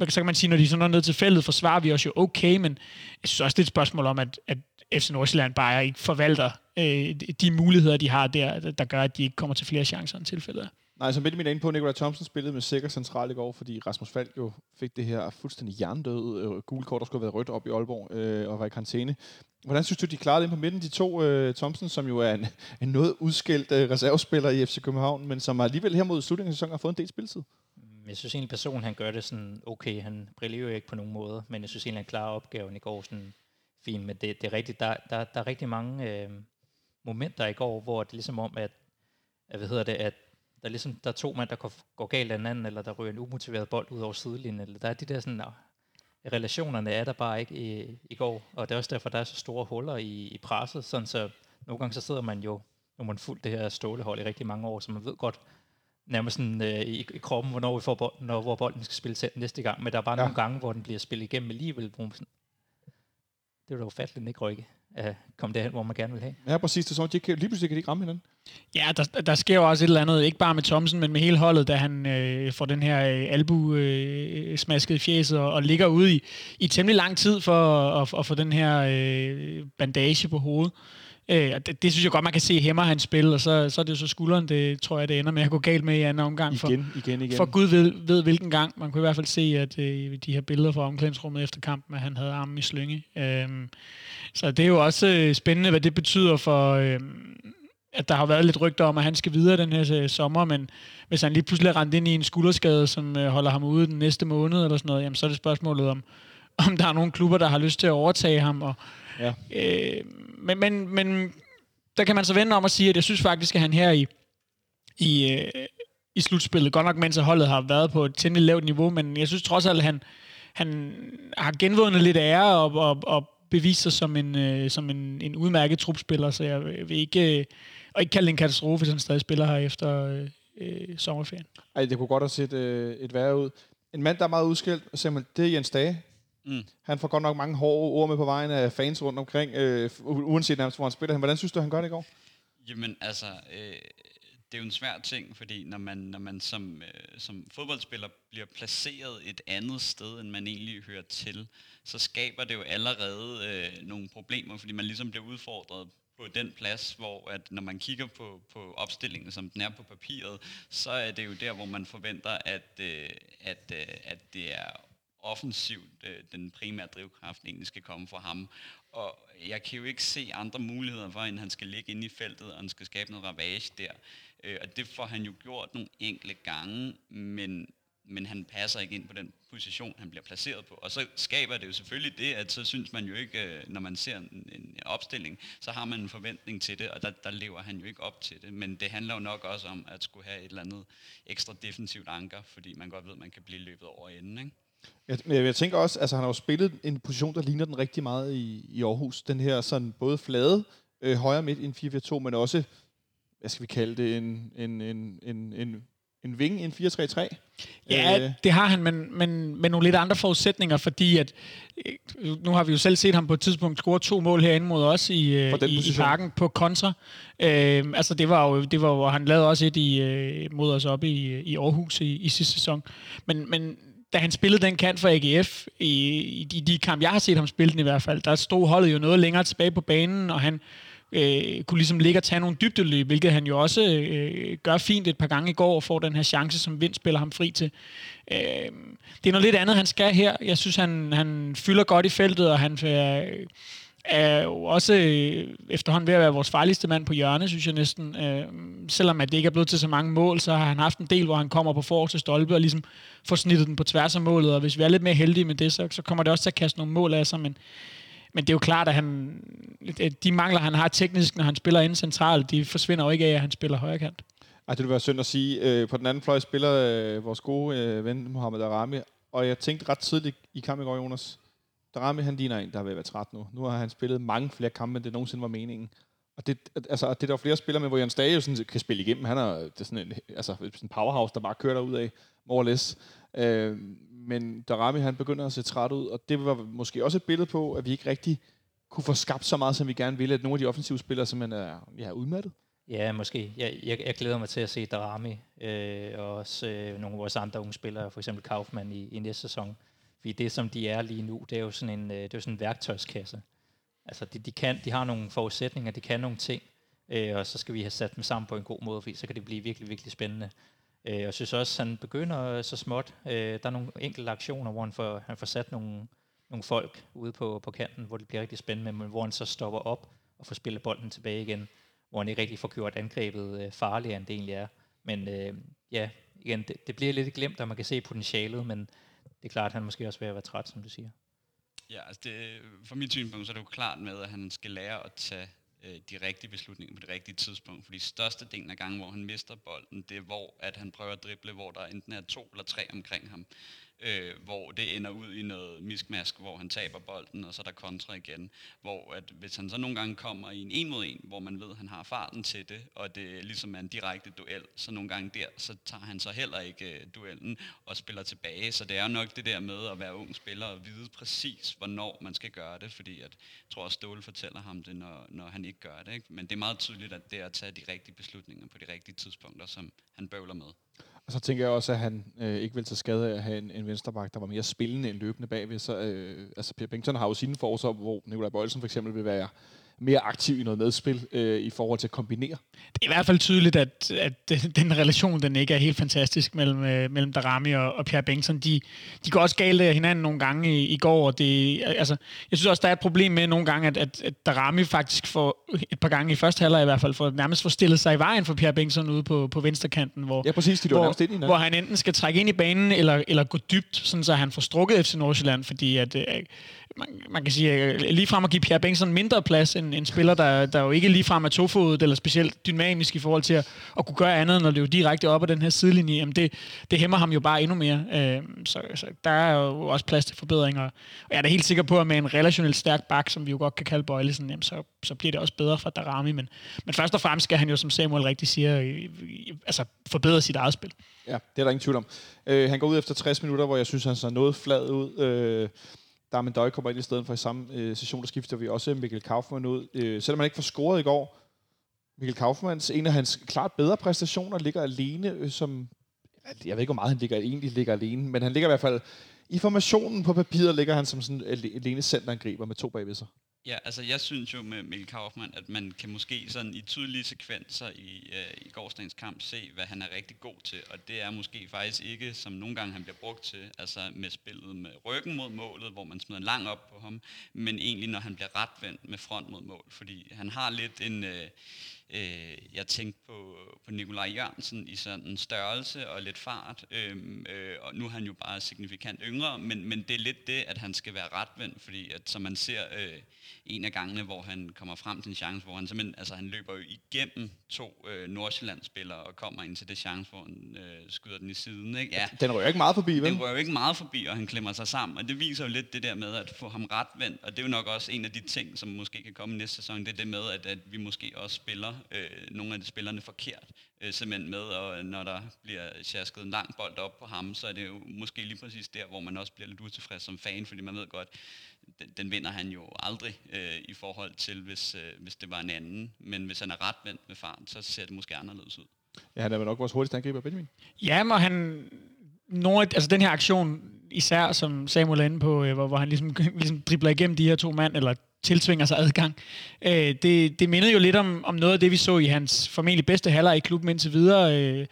så kan man sige, når de sådan er ned til feltet, forsvarer vi os jo okay, men jeg synes også, det er et spørgsmål om, at, at FC Nordsjælland bare ikke forvalter øh, de muligheder, de har der, der gør, at de ikke kommer til flere chancer end tilfældet er. Nej, som Benjamin er inde på, Nikolaj Thompson spillede med sikker central i går, fordi Rasmus Falk jo fik det her fuldstændig hjernedøde øh, gule kort, der skulle have været rødt op i Aalborg øh, og var i karantæne. Hvordan synes du, de klarede det på midten? De to, øh, Thompson, som jo er en, en noget udskilt øh, reservespiller i FC København, men som alligevel her mod slutningen af sæsonen har fået en del spilletid. Øhm, jeg synes egentlig, personen han gør det sådan okay. Han brillerer jo ikke på nogen måde, men jeg synes egentlig, han klarer opgaven i går sådan fint. Men det, det er rigtigt, der, der, der er rigtig mange øh, momenter i går, hvor det er ligesom om, at, at hvad hedder det, at der er ligesom der er to mand, der går, går galt af anden, eller der ryger en umotiveret bold ud over sidelinjen, eller der er de der sådan, øh, relationerne er der bare ikke i, i går, og det er også derfor, der er så store huller i, i presset, sådan så nogle gange så sidder man jo, når man fuldt det her stålehold i rigtig mange år, så man ved godt, nærmest sådan, øh, i, i kroppen, hvornår vi får bolden, når, hvor bolden skal spilles hen næste gang. Men der er bare ja. nogle gange, hvor den bliver spillet igennem alligevel. Hvor man sådan, det var da ufatteligt ikke rykke at komme derhen, hvor man gerne vil have. Ja, præcis. Det er om, de kan, lige pludselig kan de ikke ramme hinanden. Ja, der, der sker jo også et eller andet, ikke bare med Thomsen, men med hele holdet, da han øh, får den her øh, albu øh, smasket i fjeset og, og ligger ude i, i temmelig lang tid for at, at, at få den her øh, bandage på hovedet. Øh, det, det synes jeg godt, man kan se hæmmer hans spil, og så, så er det jo så skulderen, det tror jeg, det ender med at gå galt med i anden omgang. For, Igen, igen, igen. for Gud ved, ved hvilken gang. Man kunne i hvert fald se, at øh, de her billeder fra omklædningsrummet efter kampen, at han havde armen i slynge. Øh, så det er jo også øh, spændende, hvad det betyder for... Øh, at der har været lidt rygter om, at han skal videre den her øh, sommer, men hvis han lige pludselig er ind i en skulderskade, som øh, holder ham ude den næste måned eller sådan noget, jamen, så er det spørgsmålet om, om der er nogle klubber, der har lyst til at overtage ham. Og, Ja. øh, men, men, men der kan man så vende om og sige, at jeg synes faktisk, at han her i, i, øh, i slutspillet, godt nok mens holdet har været på et temmelig lavt niveau, men jeg synes trods alt, at han, han har genvundet lidt ære og, og, og bevist sig som en, øh, som en, en udmærket trupspiller, så jeg vil ikke, øh, og ikke kalde det en katastrofe, hvis han stadig spiller her efter øh, øh sommerferien. Ej, det kunne godt have set øh, et værre ud. En mand, der er meget udskilt, simpelthen, det er Jens Dage. Mm. Han får godt nok mange hårde ord med på vejen af fans rundt omkring, øh, uanset nærmest, hvor han spiller. Hvordan synes du, han gør det i går? Jamen, altså, øh, det er jo en svær ting, fordi når man, når man som, øh, som fodboldspiller bliver placeret et andet sted, end man egentlig hører til, så skaber det jo allerede øh, nogle problemer, fordi man ligesom bliver udfordret på den plads, hvor at når man kigger på, på opstillingen, som den er på papiret, så er det jo der, hvor man forventer, at, øh, at, øh, at det er offensivt øh, den primære drivkraft egentlig skal komme fra ham. Og jeg kan jo ikke se andre muligheder for, end han skal ligge inde i feltet, og han skal skabe noget ravage der. Øh, og det får han jo gjort nogle enkelte gange, men, men han passer ikke ind på den position, han bliver placeret på. Og så skaber det jo selvfølgelig det, at så synes man jo ikke, øh, når man ser en, en opstilling, så har man en forventning til det, og der, der lever han jo ikke op til det. Men det handler jo nok også om at skulle have et eller andet ekstra defensivt anker, fordi man godt ved, at man kan blive løbet over enden, ikke? Jeg, jeg tænker også, altså han har jo spillet en position, der ligner den rigtig meget i, i Aarhus. Den her sådan både flade, øh, højre midt i en 4-4-2, men også, hvad skal vi kalde det, en, en, en, en, en, en ving i en 4-3-3. Ja, øh. det har han, men, men med nogle lidt andre forudsætninger, fordi at, øh, nu har vi jo selv set ham på et tidspunkt score to mål herinde mod os i, øh, i, i parken på kontra. Øh, altså det var jo, det var, hvor han lavede også et i, øh, mod os op i, i Aarhus i, i sidste sæson. Men, men da han spillede den kant for AGF, i, i de, de kampe, jeg har set ham spille den i hvert fald, der stod holdet jo noget længere tilbage på banen, og han øh, kunne ligesom ligge og tage nogle dybdeløb, hvilket han jo også øh, gør fint et par gange i går, og får den her chance, som Vind spiller ham fri til. Øh, det er noget lidt andet, han skal her. Jeg synes, han, han fylder godt i feltet, og han Øh, er jo også øh, efterhånden ved at være vores farligste mand på hjørne, synes jeg næsten. Øh, selvom at det ikke er blevet til så mange mål, så har han haft en del, hvor han kommer på forreste stolpe og ligesom får snittet den på tværs af målet, og hvis vi er lidt mere heldige med det, så, så kommer det også til at kaste nogle mål af sig, men men det er jo klart, at han, at de mangler, han har teknisk, når han spiller inde centralt, de forsvinder jo ikke af, at han spiller højre kant. Ej, det vil være synd at sige. Øh, på den anden fløj spiller øh, vores gode øh, ven Mohamed Arami, og jeg tænkte ret tidligt i kampen i går, Jonas, Darami, han ligner en, der er ved at være træt nu. Nu har han spillet mange flere kampe, end det nogensinde var meningen. Og det, altså, det er der flere spillere med, hvor Jens Dage jo sådan, kan spille igennem. Han er, det er sådan en, altså, sådan en powerhouse, der bare kører derud af, more or less. Øh, men Darami, han begynder at se træt ud, og det var måske også et billede på, at vi ikke rigtig kunne få skabt så meget, som vi gerne ville, at nogle af de offensive spillere simpelthen er ja, udmattet. Ja, måske. Jeg, jeg, jeg glæder mig til at se Darami, øh, og også øh, nogle af vores andre unge spillere, for eksempel Kaufmann i, i næste sæson. Fordi det, som de er lige nu, det er jo sådan en, øh, det er jo sådan en værktøjskasse. Altså, de, de, kan, de har nogle forudsætninger, de kan nogle ting, øh, og så skal vi have sat dem sammen på en god måde, fordi så kan det blive virkelig, virkelig spændende. Øh, jeg synes også, han begynder så småt. Øh, der er nogle enkelte aktioner, hvor han får, han får sat nogle, nogle folk ude på, på kanten, hvor det bliver rigtig spændende, men hvor han så stopper op og får spillet bolden tilbage igen, hvor han ikke rigtig får gjort angrebet øh, farligere, end det egentlig er. Men øh, ja, igen, det, det bliver lidt glemt, og man kan se potentialet, men det er klart, at han måske også vil være træt, som du siger. Ja, altså det, fra mit synspunkt, så er det jo klart med, at han skal lære at tage øh, de rigtige beslutninger på det rigtige tidspunkt. Fordi størstedelen af gangen, hvor han mister bolden, det er hvor, at han prøver at drible, hvor der enten er to eller tre omkring ham øh, hvor det ender ud i noget miskmask, hvor han taber bolden, og så er der kontra igen. Hvor at hvis han så nogle gange kommer i en en mod en, hvor man ved, at han har farten til det, og det ligesom er en direkte duel, så nogle gange der, så tager han så heller ikke øh, duellen og spiller tilbage. Så det er nok det der med at være ung spiller og vide præcis, hvornår man skal gøre det, fordi at, jeg tror også, Ståle fortæller ham det, når, når han ikke gør det. Ikke? Men det er meget tydeligt, at det er at tage de rigtige beslutninger på de rigtige tidspunkter, som han bøvler med. Og så tænker jeg også, at han øh, ikke vil tage skade af at have en, en venstreback, der var mere spillende end løbende bagved. Så, øh, altså, Per Bengtsson har jo sine forser, hvor Nikolaj Bøjelsen for eksempel vil være mere aktiv i noget medspil øh, i forhold til at kombinere. Det er i hvert fald tydeligt, at, at den relation den ikke er helt fantastisk mellem, øh, mellem Darami og, og Pierre Bengtsson. De, de går også galt af hinanden nogle gange i, i går. Og det, altså, jeg synes også, der er et problem med nogle gange, at, at, at Darami faktisk får et par gange i første halvleg i hvert fald, for nærmest får stillet sig i vejen for Pierre Bengtsson ude på, på venstrekanten, hvor, ja, præcis, de hvor, ind i hvor han enten skal trække ind i banen, eller, eller gå dybt, sådan så han får strukket FC Nordsjælland, fordi at, øh, man, man kan sige, øh, lige frem at give Pierre Bengtsson mindre plads end en spiller, der, der jo ikke lige frem er tofodet eller specielt dynamisk i forhold til at, at kunne gøre andet, når det jo direkte op ad den her sidelinje, jamen det, det hæmmer ham jo bare endnu mere. Øh, så, så der er jo også plads til forbedringer. Og jeg er da helt sikker på, at med en relationelt stærk bak, som vi jo godt kan kalde Bøjlesen, jamen så, så bliver det også bedre for Darami. Men, men først og fremmest skal han jo, som Samuel rigtig siger, altså forbedre sit eget spil. Ja, det er der ingen tvivl om. Øh, han går ud efter 60 minutter, hvor jeg synes, han så noget flad ud. Øh, Darmen Døj kommer ind i stedet for i samme øh, session, der skifter vi også Mikkel Kaufmann ud. Øh, selvom han ikke får scoret i går, Mikkel Kaufmanns, en af hans klart bedre præstationer, ligger alene øh, som... Jeg ved ikke, hvor meget han ligger, egentlig ligger alene, men han ligger i hvert fald... I formationen på papiret ligger han som sådan alene centerangriber med to bagved sig. Ja, altså jeg synes jo med Mikkel Kaufmann, at man kan måske sådan i tydelige sekvenser i, øh, i gårdsdagens kamp se, hvad han er rigtig god til. Og det er måske faktisk ikke, som nogle gange han bliver brugt til, altså med spillet med ryggen mod målet, hvor man smider lang op på ham, men egentlig når han bliver retvendt med front mod mål. Fordi han har lidt en... Øh, Øh, jeg tænkte på, på Nikolaj Jørgensen i sådan en størrelse og lidt fart, øhm, øh, og nu er han jo bare signifikant yngre, men, men det er lidt det, at han skal være retvendt, fordi at, som man ser øh, en af gangene, hvor han kommer frem til en chance, hvor han simpelthen, altså han løber jo igennem to øh, Nordsjælland-spillere og kommer ind til det chance, hvor han øh, skyder den i siden. Ikke? Ja, den rører ikke meget forbi, vel? Den rører ikke meget forbi, og han klemmer sig sammen, og det viser jo lidt det der med at få ham retvendt, og det er jo nok også en af de ting, som måske kan komme næste sæson, det er det med, at, at vi måske også spiller øh, nogle af de spillerne forkert, øh, simpelthen med, og når der bliver sjasket en lang bold op på ham, så er det jo måske lige præcis der, hvor man også bliver lidt utilfreds som fan, fordi man ved godt, den, den vinder han jo aldrig øh, i forhold til, hvis, øh, hvis det var en anden. Men hvis han er retvendt med fart, så ser det måske anderledes ud. Ja, han er vel nok vores hurtigste angriber, Benjamin. Ja, men han... Nogle, altså den her aktion, især som Samuel er inde på, øh, hvor, hvor han ligesom, ligesom dribler igennem de her to mand, eller tiltvinger sig adgang. Øh, det, det mindede jo lidt om, om noget af det, vi så i hans formentlig bedste halvleg i klubben indtil videre. Øh,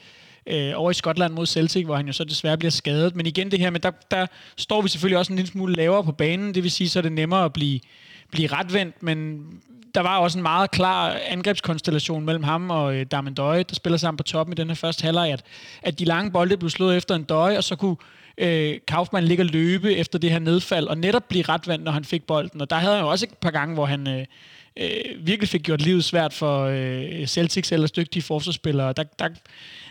øh, over i Skotland mod Celtic, hvor han jo så desværre bliver skadet. Men igen det her med, der, der står vi selvfølgelig også en lille smule lavere på banen. Det vil sige, så er det nemmere at blive, blive retvendt, men der var også en meget klar angrebskonstellation mellem ham og øh, Darmen Døje, der spiller sammen på toppen i den her første halvleg, at, at de lange bolde blev slået efter en Døje, og så kunne øh, Kaufmann ligge og løbe efter det her nedfald, og netop blive retvendt, når han fik bolden. Og der havde han jo også et par gange, hvor han øh, øh, virkelig fik gjort livet svært for øh, Celtics eller dygtige forsvarsspillere. Der, der,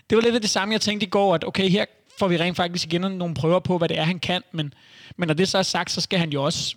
det var lidt af det samme, jeg tænkte i går, at okay, her får vi rent faktisk igen nogle prøver på, hvad det er, han kan, men, men når det så er sagt, så skal han jo også,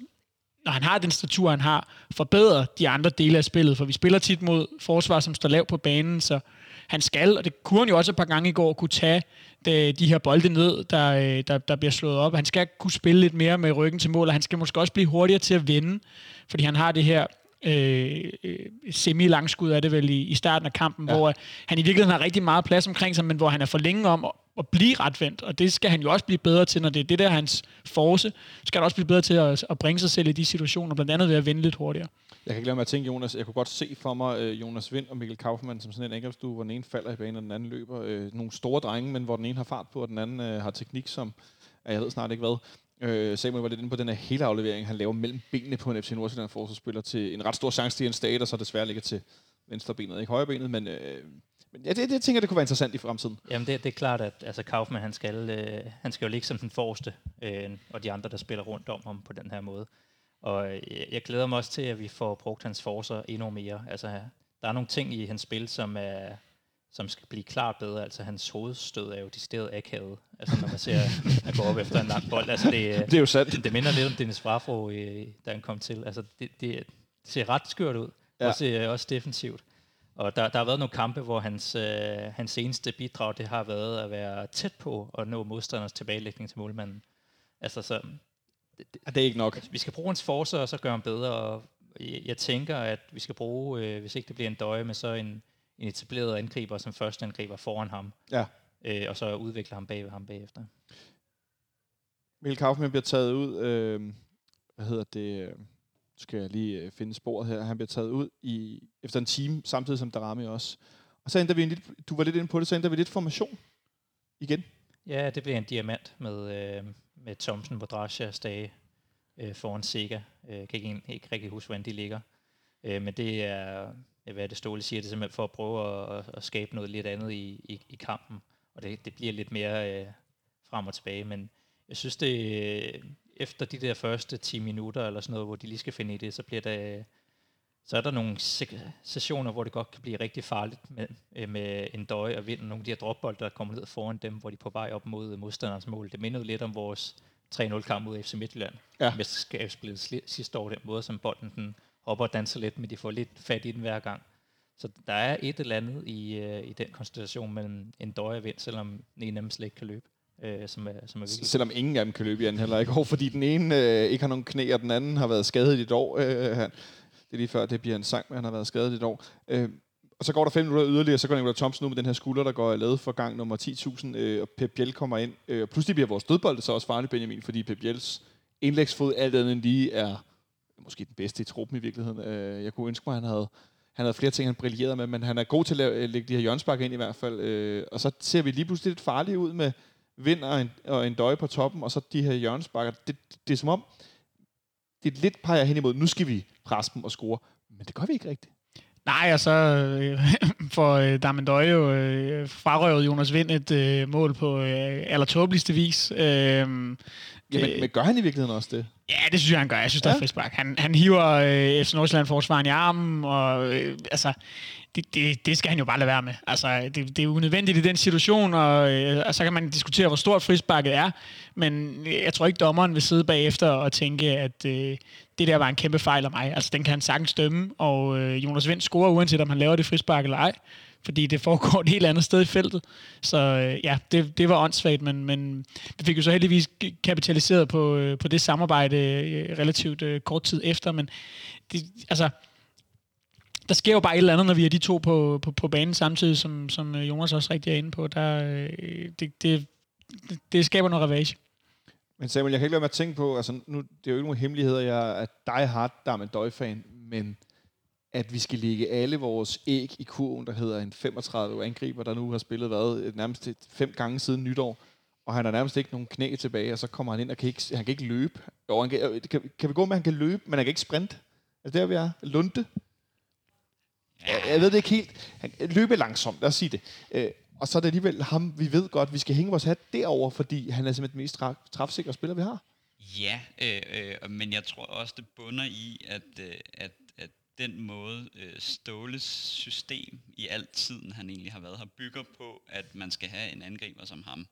når han har den statur, han har, forbedre de andre dele af spillet, for vi spiller tit mod forsvar, som står lavt på banen, så han skal, og det kunne han jo også et par gange i går, kunne tage de, de her bolde ned, der, øh, der, der bliver slået op. Han skal kunne spille lidt mere med ryggen til mål, og han skal måske også blive hurtigere til at vinde, fordi han har det her øh, øh, semi-langskud er det vel i, i starten af kampen, ja. hvor han i virkeligheden har rigtig meget plads omkring sig, men hvor han er for længe om at, at blive retvendt, og det skal han jo også blive bedre til, når det er det der hans force, skal han også blive bedre til at, at bringe sig selv i de situationer, blandt andet ved at vinde lidt hurtigere. Jeg kan ikke lade mig at tænke, Jonas, jeg kunne godt se for mig uh, Jonas Vind og Mikkel Kaufmann som sådan en angrebsstue, hvor den ene falder i banen, og den anden løber. Uh, nogle store drenge, men hvor den ene har fart på, og den anden uh, har teknik, som jeg ved snart ikke hvad. Øh, Samuel var lidt inde på den her hele aflevering, han laver mellem benene på en FC Nordsjælland forsvarsspiller til en ret stor chance til en stat, og så desværre ligger til venstre benet, ikke højre benet, men, øh, men ja, det, det tænker jeg, det kunne være interessant i fremtiden. Jamen det, det er klart, at altså Kaufmann, han skal, øh, han skal jo ligge som den forreste, øh, og de andre, der spiller rundt om ham på den her måde. Og øh, jeg, jeg glæder mig også til, at vi får brugt hans forser endnu mere. Altså, der er nogle ting i hans spil, som er, som skal blive klart bedre. Altså hans hovedstød er jo decideret akavet. Altså når man ser, at gå op efter en lang bold. Altså det, Det er jo sandt. det minder lidt om Dennis Frafro, øh, da han kom til. Altså det, det, det ser ret skørt ud. Ja. Også, øh, også defensivt. Og der, der har været nogle kampe, hvor hans, øh, hans seneste bidrag, det har været at være tæt på at nå modstanders tilbagelægning til målmanden. Altså så, Ja, det er ikke nok. vi skal bruge hans force, og så gøre ham bedre. Og jeg, jeg tænker, at vi skal bruge, øh, hvis ikke det bliver en døje, med så en, en etableret angriber som første angriber foran ham. Ja. Øh, og så udvikle ham bag ved ham bagefter. Mikkel Kaufmann bliver taget ud, øh, hvad hedder det, øh, nu skal jeg lige øh, finde sporet her, han bliver taget ud i, efter en time, samtidig som Darami også. Og så ændrer vi en lidt, du var lidt inde på det, så ændrer vi lidt formation igen. Ja, det bliver en diamant med, øh, med Thomsen, Bodrasja, Stage øh, foran Sega. Øh, kan ikke, ikke rigtig huske, hvordan de ligger. Øh, men det er, hvad er det Ståle siger, det er simpelthen for at prøve at, at, skabe noget lidt andet i, i, i kampen. Og det, det bliver lidt mere øh, frem og tilbage. Men jeg synes, det øh, efter de der første 10 minutter eller sådan noget, hvor de lige skal finde i det, så bliver der så er der nogle sessioner, hvor det godt kan blive rigtig farligt med, øh, med en døje og vinde nogle af de her dropbold, der kommer ned foran dem, hvor de er på vej op mod modstanderens mål. Det mindede lidt om vores 3-0-kamp ud af FC Midtjylland. Ja. Mesterskabsspillet sidste år, den måde, som bolden den hopper og danser lidt, men de får lidt fat i den hver gang. Så der er et eller andet i, øh, i den konstellation mellem en døje og vind, selvom en af dem slet ikke kan løbe, øh, som, er, som er virkelig Selvom ingen af dem kan løbe i anden heller ikke år, fordi den ene øh, ikke har nogen knæ, og den anden har været skadet i et år. Øh, han, det er lige før, det bliver en sang, men han har været skadet i et år. Øh, og så går der fem minutter yderligere, så går Nicolai Thomsen ud med den her skulder, der går lavet for gang nummer 10.000, øh, og Pep Biel kommer ind. Øh, og pludselig bliver vores dødbold så også farlig, Benjamin, fordi Pep Biels indlægsfod alt andet end lige er måske den bedste i truppen i virkeligheden. Øh, jeg kunne ønske mig, at han havde, han havde flere ting, han brillerede med, men han er god til at lave- øh, lægge de her hjørnsbakker ind i hvert fald. Øh, og så ser vi lige pludselig lidt farlige ud med vind og en, og en døje på toppen, og så de her hjørnsbakker. Det, det er som om, det er lidt peger hen imod, nu skal vi presse dem og score. Men det gør vi ikke rigtigt. Nej, og så øh, for øh, Damendøje jo øh, frarøvet Jonas Vind et øh, mål på øh, allertåbeligste vis. Øh, Jamen, Øh, men gør han i virkeligheden også det? Ja, det synes jeg, han gør. Jeg synes, der Ja. er frispark. Han, han hiver øh, FC Nordsjælland-forsvaren i armen, og øh, altså, det, det, det skal han jo bare lade være med. Altså, det, det er unødvendigt i den situation, og, øh, og så kan man diskutere, hvor stort frisparket er, men jeg tror ikke, dommeren vil sidde bagefter og tænke, at øh, det der var en kæmpe fejl af mig. Altså, den kan han sagtens dømme, og øh, Jonas Vind scorer, uanset om han laver det frispark eller ej fordi det foregår et helt andet sted i feltet. Så øh, ja, det, det var åndssvagt, men, men vi fik jo så heldigvis kapitaliseret på, øh, på det samarbejde øh, relativt øh, kort tid efter, men det, altså, der sker jo bare et eller andet, når vi er de to på, på, på banen samtidig, som, som øh, Jonas også rigtig er inde på. Der, øh, det, det, det skaber noget ravage. Men Samuel, jeg kan ikke lade mig at tænke på, altså nu, det er jo ikke nogen hemmeligheder, jeg er dig hard, der er en døjfan, men at vi skal lægge alle vores æg i kurven, der hedder en 35 angriber, der nu har spillet hvad, nærmest fem gange siden nytår, og han har nærmest ikke nogen knæ tilbage, og så kommer han ind og kan ikke, han kan ikke løbe. Jo, han kan, kan, kan vi gå med, at han kan løbe, men han kan ikke sprinte? Altså der, vi er? Lunde? Jeg, jeg ved det ikke helt. Han løbe langsomt, lad os sige det. Øh, og så er det alligevel ham, vi ved godt, vi skal hænge vores hat derover, fordi han er simpelthen den mest tra- træfsikre spiller, vi har. Ja, øh, øh, men jeg tror også, det bunder i, at, øh, at, at den måde øh, Ståles system i al tiden, han egentlig har været her, bygger på, at man skal have en angriber som ham.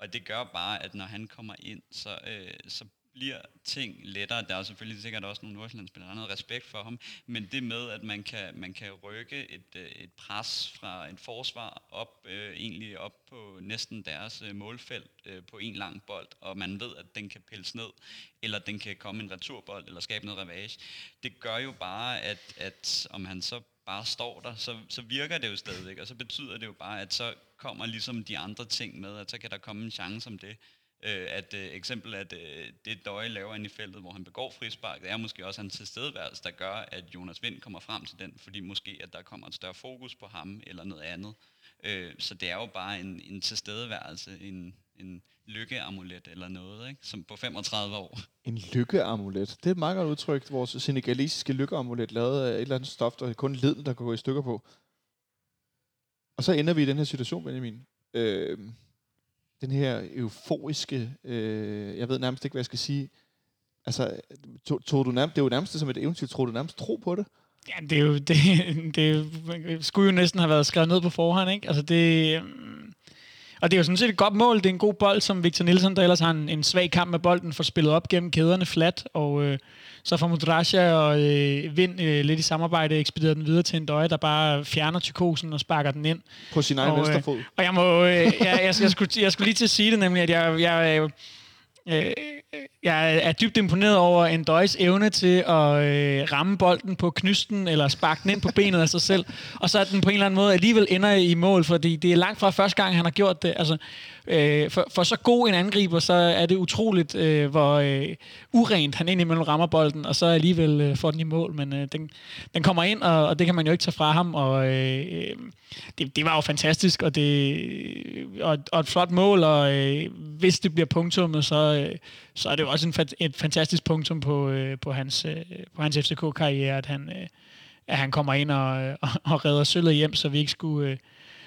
Og det gør bare, at når han kommer ind, så, øh, så bliver ting lettere. Der er selvfølgelig sikkert også nogle Nordsjællandsspillere, der har noget respekt for ham, men det med, at man kan, man kan rykke et, øh, et pres fra et forsvar op, øh, egentlig op på næsten deres øh, målfelt øh, på en lang bold, og man ved, at den kan pilles ned, eller den kan komme en returbold, eller skabe noget ravage. Det gør jo bare, at, at om han så bare står der, så, så virker det jo stadigvæk, og så betyder det jo bare, at så kommer ligesom de andre ting med, at så kan der komme en chance om det. Øh, at øh, eksempel at øh, det Døje laver inde i feltet, hvor han begår frispark, det er måske også hans tilstedeværelse, der gør, at Jonas Vind kommer frem til den, fordi måske at der kommer et større fokus på ham eller noget andet. Øh, så det er jo bare en, en tilstedeværelse, en, en lykkeamulet eller noget, ikke? som på 35 år. En lykkeamulet. Det er et meget godt udtryk. Vores senegalesiske lykkeamulet lavet af et eller andet stof, der kun leden, der kan gå i stykker på. Og så ender vi i den her situation, Benjamin. Øh, den her euforiske, øh, jeg ved nærmest ikke, hvad jeg skal sige. Altså, tog, tog du nærmest, det er jo nærmest som et eventyr, tror du nærmest tro på det? Ja, det, er jo, det, det skulle jo næsten have været skrevet ned på forhånd, ikke? Altså det, mm, og det er jo sådan set et godt mål. Det er en god bold, som Victor Nielsen, der ellers har en, en svag kamp med bolden, får spillet op gennem kæderne flat, og øh, så får Mudrasja og øh, Vind øh, lidt i samarbejde ekspederet den videre til en døje, der bare fjerner tykosen og sparker den ind. På sin egen og, venstre øh, fod. Og jeg må, øh, jeg, jeg, jeg, skulle, jeg skulle lige til at sige det, nemlig, at jeg, jeg, øh, øh, jeg er dybt imponeret over en døjs evne til at øh, ramme bolden på knysten, eller sparke den ind på benet af sig selv, og så at den på en eller anden måde alligevel ender i mål, fordi det er langt fra første gang, han har gjort det. Altså, øh, for, for så god en angriber, så er det utroligt, øh, hvor øh, urent han indimellem rammer bolden, og så alligevel øh, får den i mål, men øh, den, den kommer ind, og, og det kan man jo ikke tage fra ham, og øh, øh det, det var jo fantastisk, og, det, og, og et flot mål, og øh, hvis det bliver punktummet, så, øh, så er det jo også en, fa- et fantastisk punktum på, øh, på hans, øh, på hans FCK-karriere, at han, øh, at han kommer ind og, øh, og redder sølvet hjem, så vi ikke skulle, øh,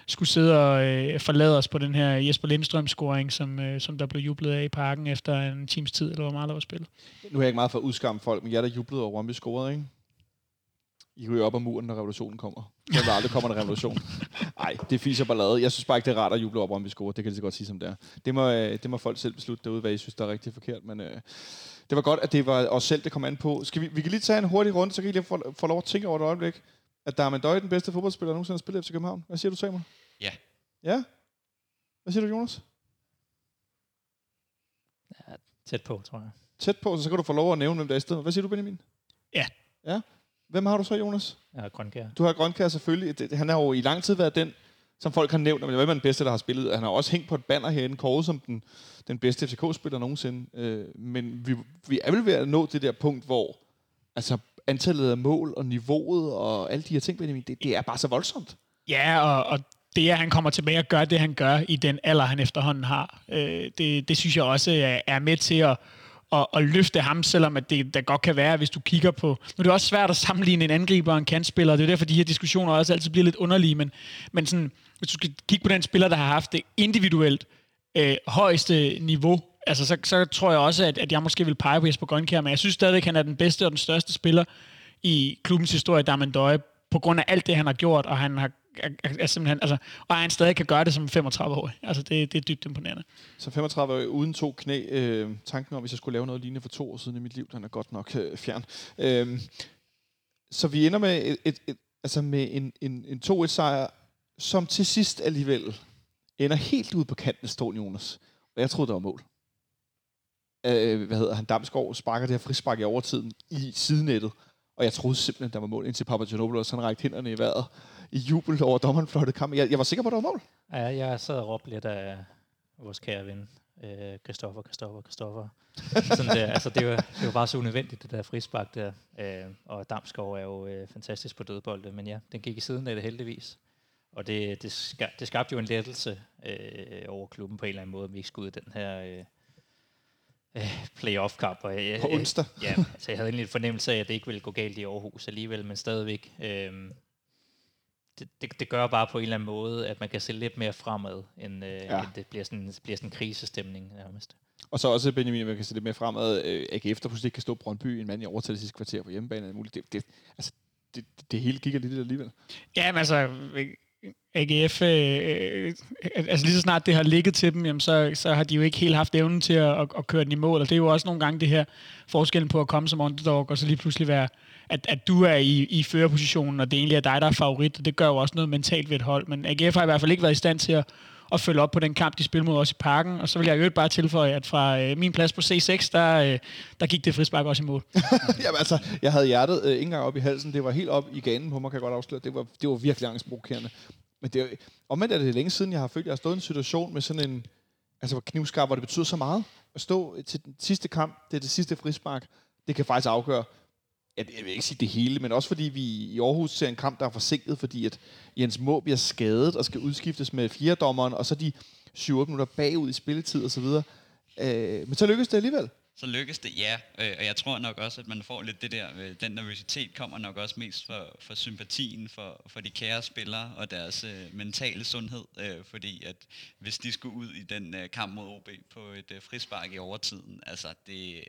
skulle sidde og øh, forlade os på den her Jesper Lindstrøm-scoring, som, øh, som der blev jublet af i parken efter en times tid, eller hvor meget der var spillet. Nu er jeg ikke meget for at udskamme folk, men jeg der jublede over, om vi scorede, ikke? I ryger op ad muren, når revolutionen kommer. Så der aldrig kommer en revolution. Nej, det er fiser ballade. Jeg synes bare ikke, det er rart at juble over, at Brøndby scorer. Det kan det så godt sige, som det er. Det må, øh, det må folk selv beslutte derude, hvad I synes, der er rigtig forkert. Men øh, det var godt, at det var os selv, det kom an på. Skal vi, vi kan lige tage en hurtig runde, så kan I lige få, få lov at tænke over et øjeblik. At der er den bedste fodboldspiller, der nogensinde har spillet FC København. Hvad siger du, Samuel? Ja. Ja? Hvad siger du, Jonas? Tæt på, tror jeg. Tæt på, så kan du få lov at nævne, hvem der er i stedet. Hvad siger du, Benjamin? Ja. Ja? Hvem har du så, Jonas? Ja, Grønkær. Du har Grønkær selvfølgelig. Det- Han har jo i lang tid været den, som folk har nævnt, men hvem er den bedste, der har spillet? Han har også hængt på et banner herinde, kåret som den, den bedste FCK-spiller nogensinde. Øh, men vi, vi er vel ved at nå det der punkt, hvor altså, antallet af mål og niveauet og alle de her ting, Benjamin, det, det er bare så voldsomt. Ja, og, og det, at han kommer tilbage og gør det, han gør i den alder, han efterhånden har, øh, det, det synes jeg også er med til at, at, at løfte ham, selvom at det der godt kan være, hvis du kigger på... Nu er det også svært at sammenligne en angriber og en kantspiller, det er derfor, de her diskussioner også altid bliver lidt underlige, men, men sådan, hvis du skal kigge på den spiller, der har haft det individuelt øh, højeste niveau, altså så, så tror jeg også, at, at jeg måske vil pege på Jesper Grønkjær, men jeg synes stadigvæk, at han er den bedste og den største spiller i klubbens historie, Darman Døje, på grund af alt det, han har gjort, og han har er, er, simpelthen, altså, og han stadig kan gøre det som 35-årig. Altså, det, det er dybt imponerende. Så 35 år uden to knæ. Øh, tanken om, hvis jeg skulle lave noget lignende for to år siden i mit liv, den er godt nok øh, fjern. Øh, så vi ender med, et, et, et, altså med en, en, en 2-1-sejr, som til sidst alligevel ender helt ude på kanten af stålen, Jonas. Og jeg troede, der var mål. Øh, hvad hedder han? Damsgaard sparker det her frispark i overtiden i sidenettet. Og jeg troede simpelthen, der var mål, indtil Papagenopoulos han rækte hænderne i vejret i jubel over dommeren fløjtede kamp. Jeg, jeg var sikker på, at der var mål. Ja, jeg sad og råbte lidt af vores kære ven, øh, Christoffer, Christoffer, Christoffer. Sådan der, altså det var, det var bare så unødvendigt, det der frispark der. Øh, og Damsgaard er jo øh, fantastisk på dødbolde, men ja, den gik i siden af det heldigvis. Og det, det, ska, det skabte jo en lettelse øh, over klubben på en eller anden måde, at vi ikke skulle ud i den her øh, øh, playoff-kamp. Og, jeg, På onsdag. ja, altså jeg havde egentlig en fornemmelse af, at det ikke ville gå galt i Aarhus alligevel, men stadigvæk. Øh, det, det, det gør bare på en eller anden måde, at man kan se lidt mere fremad, end, øh, Ja. end det bliver sådan, det bliver sådan en krisestemning nærmest. Og så også Benjamin, man kan se lidt mere fremad. Øh, AGF, der pludselig kan stå Brøndby, en mand i overtal sidste kvarter på hjemmebane. alt muligt. Det, det, altså, det, det hele gik lidt alligevel. Ja, men altså, AGF, øh, altså lige så snart det har ligget til dem, jamen så, så har de jo ikke helt haft evnen til at, at, at køre den i mål, og det er jo også nogle gange det her forskellen på at komme som underdog, og så lige pludselig være, at, at du er i, i førerpositionen, og det egentlig er dig, der er favorit, og det gør jo også noget mentalt ved et hold, men AGF har i hvert fald ikke været i stand til at, at følge op på den kamp, de spillede mod os i parken, og så vil jeg jo bare tilføje, at fra øh, min plads på C6, der, øh, der gik det frispark også i mål. Jamen altså, jeg havde hjertet øh, ikke engang op i halsen. Det var helt op i ganen på mig, kan jeg godt afsløre. Det var, det var virkelig angstprovokerende. Men det er, omvendt er det længe siden, jeg har følt, at jeg har stået i en situation med sådan en altså hvor knivskarp, hvor det betyder så meget. At stå til den sidste kamp, det er det sidste frispark, det kan faktisk afgøre, jeg, jeg vil ikke sige det hele, men også fordi vi i Aarhus ser en kamp, der er forsinket, fordi at Jens Må bliver skadet og skal udskiftes med fjerdommeren, og så de 7-8 minutter bagud i spilletid osv. Øh, men så lykkes det alligevel. så lykkes det, ja. Øh, Og jeg tror nok også, at man får lidt det der, øh, den nervøsitet kommer nok også mest for, for sympatien for, for de kære spillere og deres øh, mentale sundhed. Øh, fordi at hvis de skulle ud i den øh, kamp mod OB på et øh, frispark i overtiden, altså det,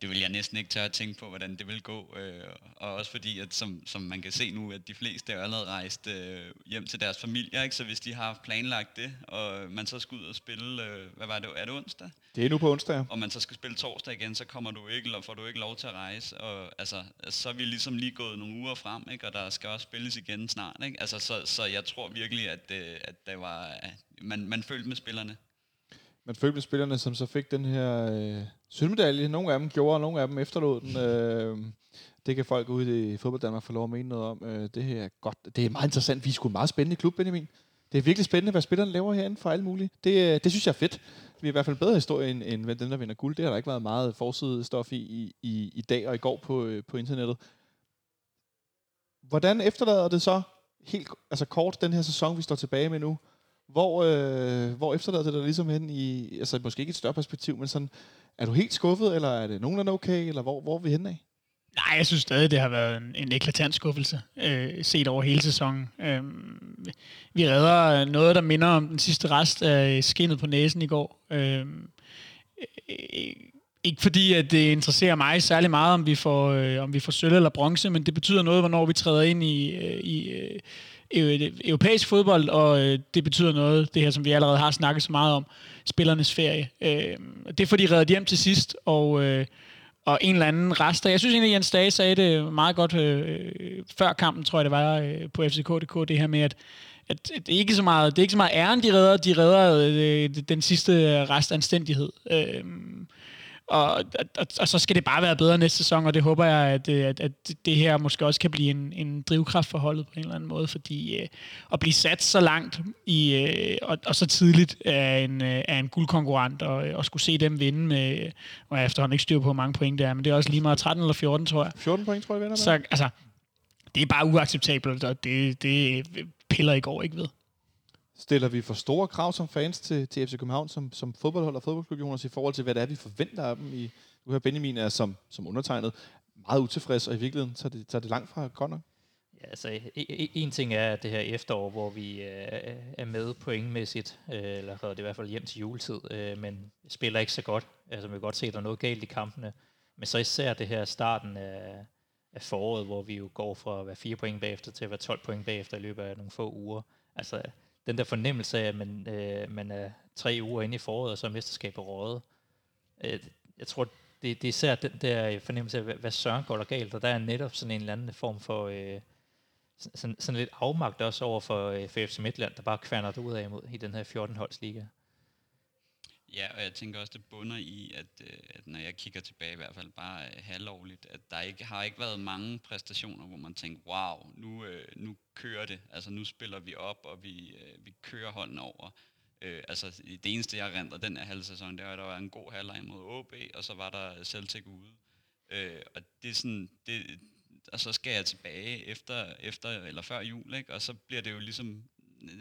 det vil jeg næsten ikke tør at tænke på, hvordan det vil gå. Øh, og også fordi, at som, som man kan se nu, at de fleste er allerede rejst øh, hjem til deres familier, ikke? så hvis de har planlagt det, og man så skal ud og spille, øh, hvad var det, er det onsdag? Det er nu på onsdag. Og man så skal spille torsdag igen, så kommer du ikke, eller får du ikke lov til at rejse. Og altså, så er vi ligesom lige gået nogle uger frem, ikke? og der skal også spilles igen snart. Ikke? Altså, så, så jeg tror virkelig, at, øh, at det var, at man, man følte med spillerne. Man følte med spillerne, som så fik den her øh, sølvmedalje. Nogle af dem gjorde, og nogle af dem efterlod den. Øh, det kan folk ude i fodbold Danmark få lov at mene noget om. Øh, det her er godt. Det er meget interessant. Vi er sgu en meget spændende klub, Benjamin. Det er virkelig spændende, hvad spillerne laver herinde for alle mulige. Det, øh, det synes jeg er fedt. Vi er i hvert fald bedre historie end, end den, der vinder guld. Det har der ikke været meget forsidestof i, i, i, i dag og i går på, øh, på internettet. Hvordan efterlader det så helt altså kort den her sæson, vi står tilbage med nu? Hvor, øh, hvor efterlader det dig ligesom hen i, altså måske ikke et større perspektiv, men sådan, er du helt skuffet, eller er det nogenlunde okay, eller hvor, hvor er vi henne af? Nej, jeg synes stadig, det har været en, en eklatant skuffelse, øh, set over hele sæsonen. Øh, vi redder noget, der minder om den sidste rest af skinnet på næsen i går. Øh, øh, ikke fordi, at det interesserer mig særlig meget, om vi får, øh, om vi får sølv eller bronze, men det betyder noget, hvornår vi træder ind i, øh, i øh, europæisk fodbold, og øh, det betyder noget, det her, som vi allerede har snakket så meget om, spillernes ferie. Øh, det får fordi, de reddet hjem til sidst, og, øh, og en eller anden rester. Jeg synes egentlig, at Jens Dage sagde det meget godt øh, før kampen, tror jeg det var, øh, på FCK.dk, det her med, at at det er ikke så meget, det er ikke så meget æren, de redder, de redder øh, den sidste rest anstændighed. Øh, og, og, og så skal det bare være bedre næste sæson, og det håber jeg, at, øh, at, at det her måske også kan blive en, en drivkraft for holdet på en eller anden måde, fordi øh, at blive sat så langt i, øh, og, og så tidligt af en, øh, af en guldkonkurrent, og, og skulle se dem vinde med, og jeg efterhånden ikke styr på, hvor mange point det er, men det er også lige meget 13 eller 14, tror jeg. 14 point, tror jeg, vinder med. Så altså, det er bare uacceptabelt, og det, det piller ikke over ikke ved. Stiller vi for store krav som fans til, til FC København, som, som fodboldhold og fodboldklub, Jonas, i forhold til, hvad det er, vi forventer af dem? I, du her Benjamin er som, som undertegnet meget utilfreds, og i virkeligheden tager det, tager det langt fra godt nok. Ja, altså, e, e, en ting er det her efterår, hvor vi øh, er med pointmæssigt, øh, eller det i hvert fald hjem til juletid, øh, men spiller ikke så godt. Altså, man kan godt se, at der er noget galt i kampene. Men så især det her starten af, af foråret, hvor vi jo går fra at være 4 point bagefter til at være 12 point bagefter i løbet af nogle få uger. Altså, den der fornemmelse af, at man, øh, man er tre uger inde i foråret, og så er mesterskabet rådet. Øh, jeg tror, det, det er især den der fornemmelse af, hvad, hvad søren går der galt, og der er netop sådan en eller anden form for øh, sådan, sådan lidt afmagt også over for, øh, for FC Midtland, der bare kværner det ud af imod i den her 14-holdsliga. Ja, og jeg tænker også, det bunder i, at, øh, at når jeg kigger tilbage, i hvert fald bare øh, halvårligt, at der ikke har ikke været mange præstationer, hvor man tænker, wow, nu, øh, nu kører det. Altså nu spiller vi op, og vi, øh, vi kører hånden over. Øh, altså det eneste, jeg renter den her halv sæson, det var, at der var en god halvleg mod OB, og så var der Celtic ude. Øh, og det er sådan, det, og så skal jeg tilbage efter, efter eller før jul, ikke? og så bliver det jo ligesom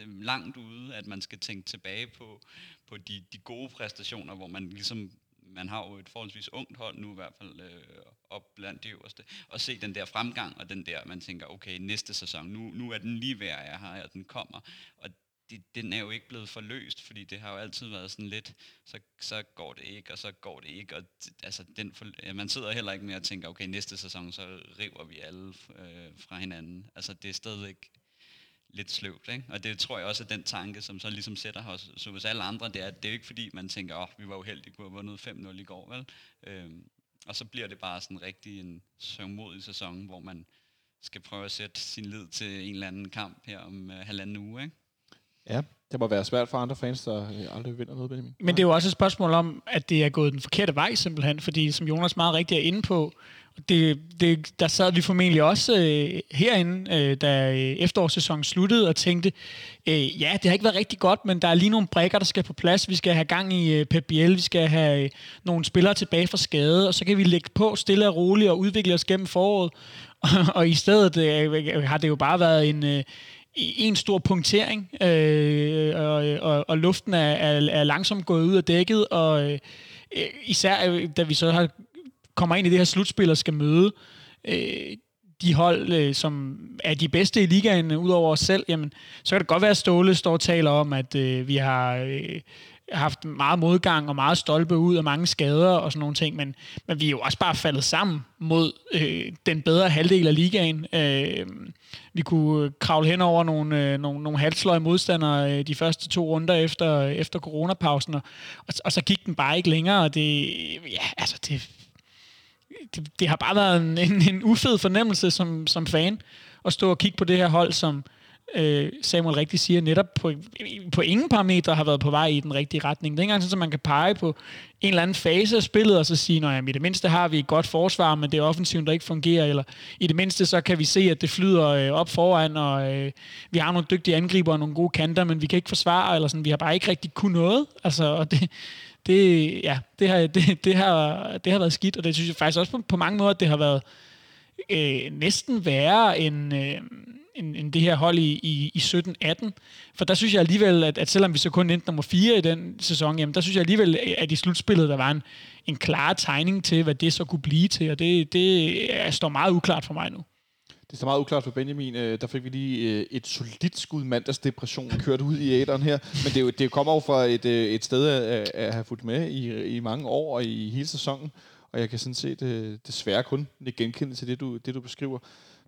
langt ude, at man skal tænke tilbage på, på de, de gode præstationer, hvor man ligesom man har jo et forholdsvis ungt hold nu i hvert fald øh, op blandt de øverste, og se den der fremgang, og den der, man tænker, okay, næste sæson, nu, nu er den lige ved at jeg her, og den kommer, og det, den er jo ikke blevet forløst, fordi det har jo altid været sådan lidt, så, så går det ikke, og så går det ikke, og altså, den for, ja, man sidder heller ikke med og tænker, okay, næste sæson, så river vi alle øh, fra hinanden. Altså, det er stadigvæk lidt sløvt. Ikke? Og det tror jeg også er den tanke, som så ligesom sætter os, så hvis alle andre, det er, det er jo ikke fordi, man tænker, åh, oh, vi var uheldige, kunne have vundet 5-0 i går, vel? Øhm, og så bliver det bare sådan rigtig en sørgmodig sæson, hvor man skal prøve at sætte sin lid til en eller anden kamp her om uh, halvanden uge, ikke? Ja, det må være svært for andre fans, der øh, aldrig vinder noget, Benjamin. Men det er jo også et spørgsmål om, at det er gået den forkerte vej simpelthen, fordi som Jonas meget rigtigt er inde på, det, det, der sad vi formentlig også øh, herinde, øh, da øh, efterårssæsonen sluttede, og tænkte, øh, ja, det har ikke været rigtig godt, men der er lige nogle brækker, der skal på plads. Vi skal have gang i øh, Pep Biel, vi skal have øh, nogle spillere tilbage fra skade, og så kan vi lægge på stille og roligt og udvikle os gennem foråret. og i stedet øh, øh, har det jo bare været en... Øh, en stor punktering, øh, og, og, og luften er, er, er langsomt gået ud af dækket, og øh, især øh, da vi så har kommer ind i det her slutspil og skal møde øh, de hold, øh, som er de bedste i ligaen, øh, ud over os selv, jamen, så kan det godt være, at Ståle står og taler om, at øh, vi har... Øh, haft meget modgang og meget stolpe ud og mange skader og sådan nogle ting, men, men vi er jo også bare faldet sammen mod øh, den bedre halvdel af ligaen. Øh, vi kunne øh, kravle hen over nogle, øh, nogle, nogle halvsløje modstandere øh, de første to runder efter, efter coronapausen, og, og, og så gik den bare ikke længere, og det, ja, altså det, det, det har bare været en, en, en ufed fornemmelse som, som fan, at stå og kigge på det her hold, som øh, Samuel rigtig siger, netop på, på ingen parametre har været på vej i den rigtige retning. Det er ikke engang sådan, at man kan pege på en eller anden fase af spillet, og så sige, at i det mindste har vi et godt forsvar, men det er offensiven, der ikke fungerer, eller i det mindste så kan vi se, at det flyder øh, op foran, og øh, vi har nogle dygtige angriber og nogle gode kanter, men vi kan ikke forsvare, eller sådan, vi har bare ikke rigtig kunnet noget. Altså, og det, det, ja, det, har, det, det, har, det har været skidt, og det synes jeg faktisk også på, på mange måder, at det har været øh, næsten værre end... Øh, end, end det her hold i, i, i 17-18. For der synes jeg alligevel, at, at selvom vi så kun endte nummer 4 i den sæson, jamen, der synes jeg alligevel, at i slutspillet, der var en, en klar tegning til, hvad det så kunne blive til, og det, det står meget uklart for mig nu. Det er så meget uklart for Benjamin. Øh, der fik vi lige øh, et solidt skud mandagsdepression kørt ud i æderen her. Men det, er jo, det kommer jo fra et, øh, et sted at, at have fulgt med i, i mange år og i hele sæsonen. Og jeg kan sådan set øh, desværre kun genkende til det, du, det, du beskriver.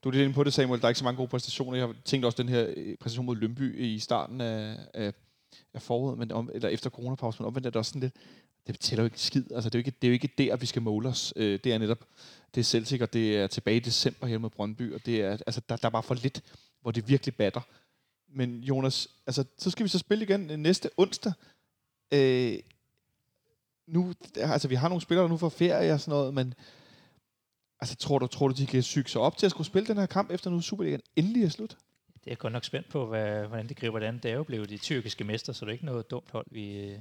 Du er lidt inde på det, Samuel. Der er ikke så mange gode præstationer. Jeg har tænkt også den her øh, præstation mod Lønby i starten af, af, af foråret, men om, eller efter coronapausen, men omvendt er det også sådan lidt, det tæller jo ikke skid. Altså, det, er jo ikke, det er jo ikke der, vi skal måle os. Øh, det er netop, det er Celtic, og det er tilbage i december her med Brøndby, og det er, altså, der, der er bare for lidt, hvor det virkelig batter. Men Jonas, altså, så skal vi så spille igen øh, næste onsdag. Øh, nu, altså, vi har nogle spillere, der nu får ferie og sådan noget, men Altså, tror du, tror du, de kan syge sig op til at skulle spille den her kamp, efter nu Superligaen endelig er slut? Det er jeg godt nok spændt på, hvad, hvordan det griber det an. Det er jo blevet de tyrkiske mester, så det er ikke noget dumt hold, vi,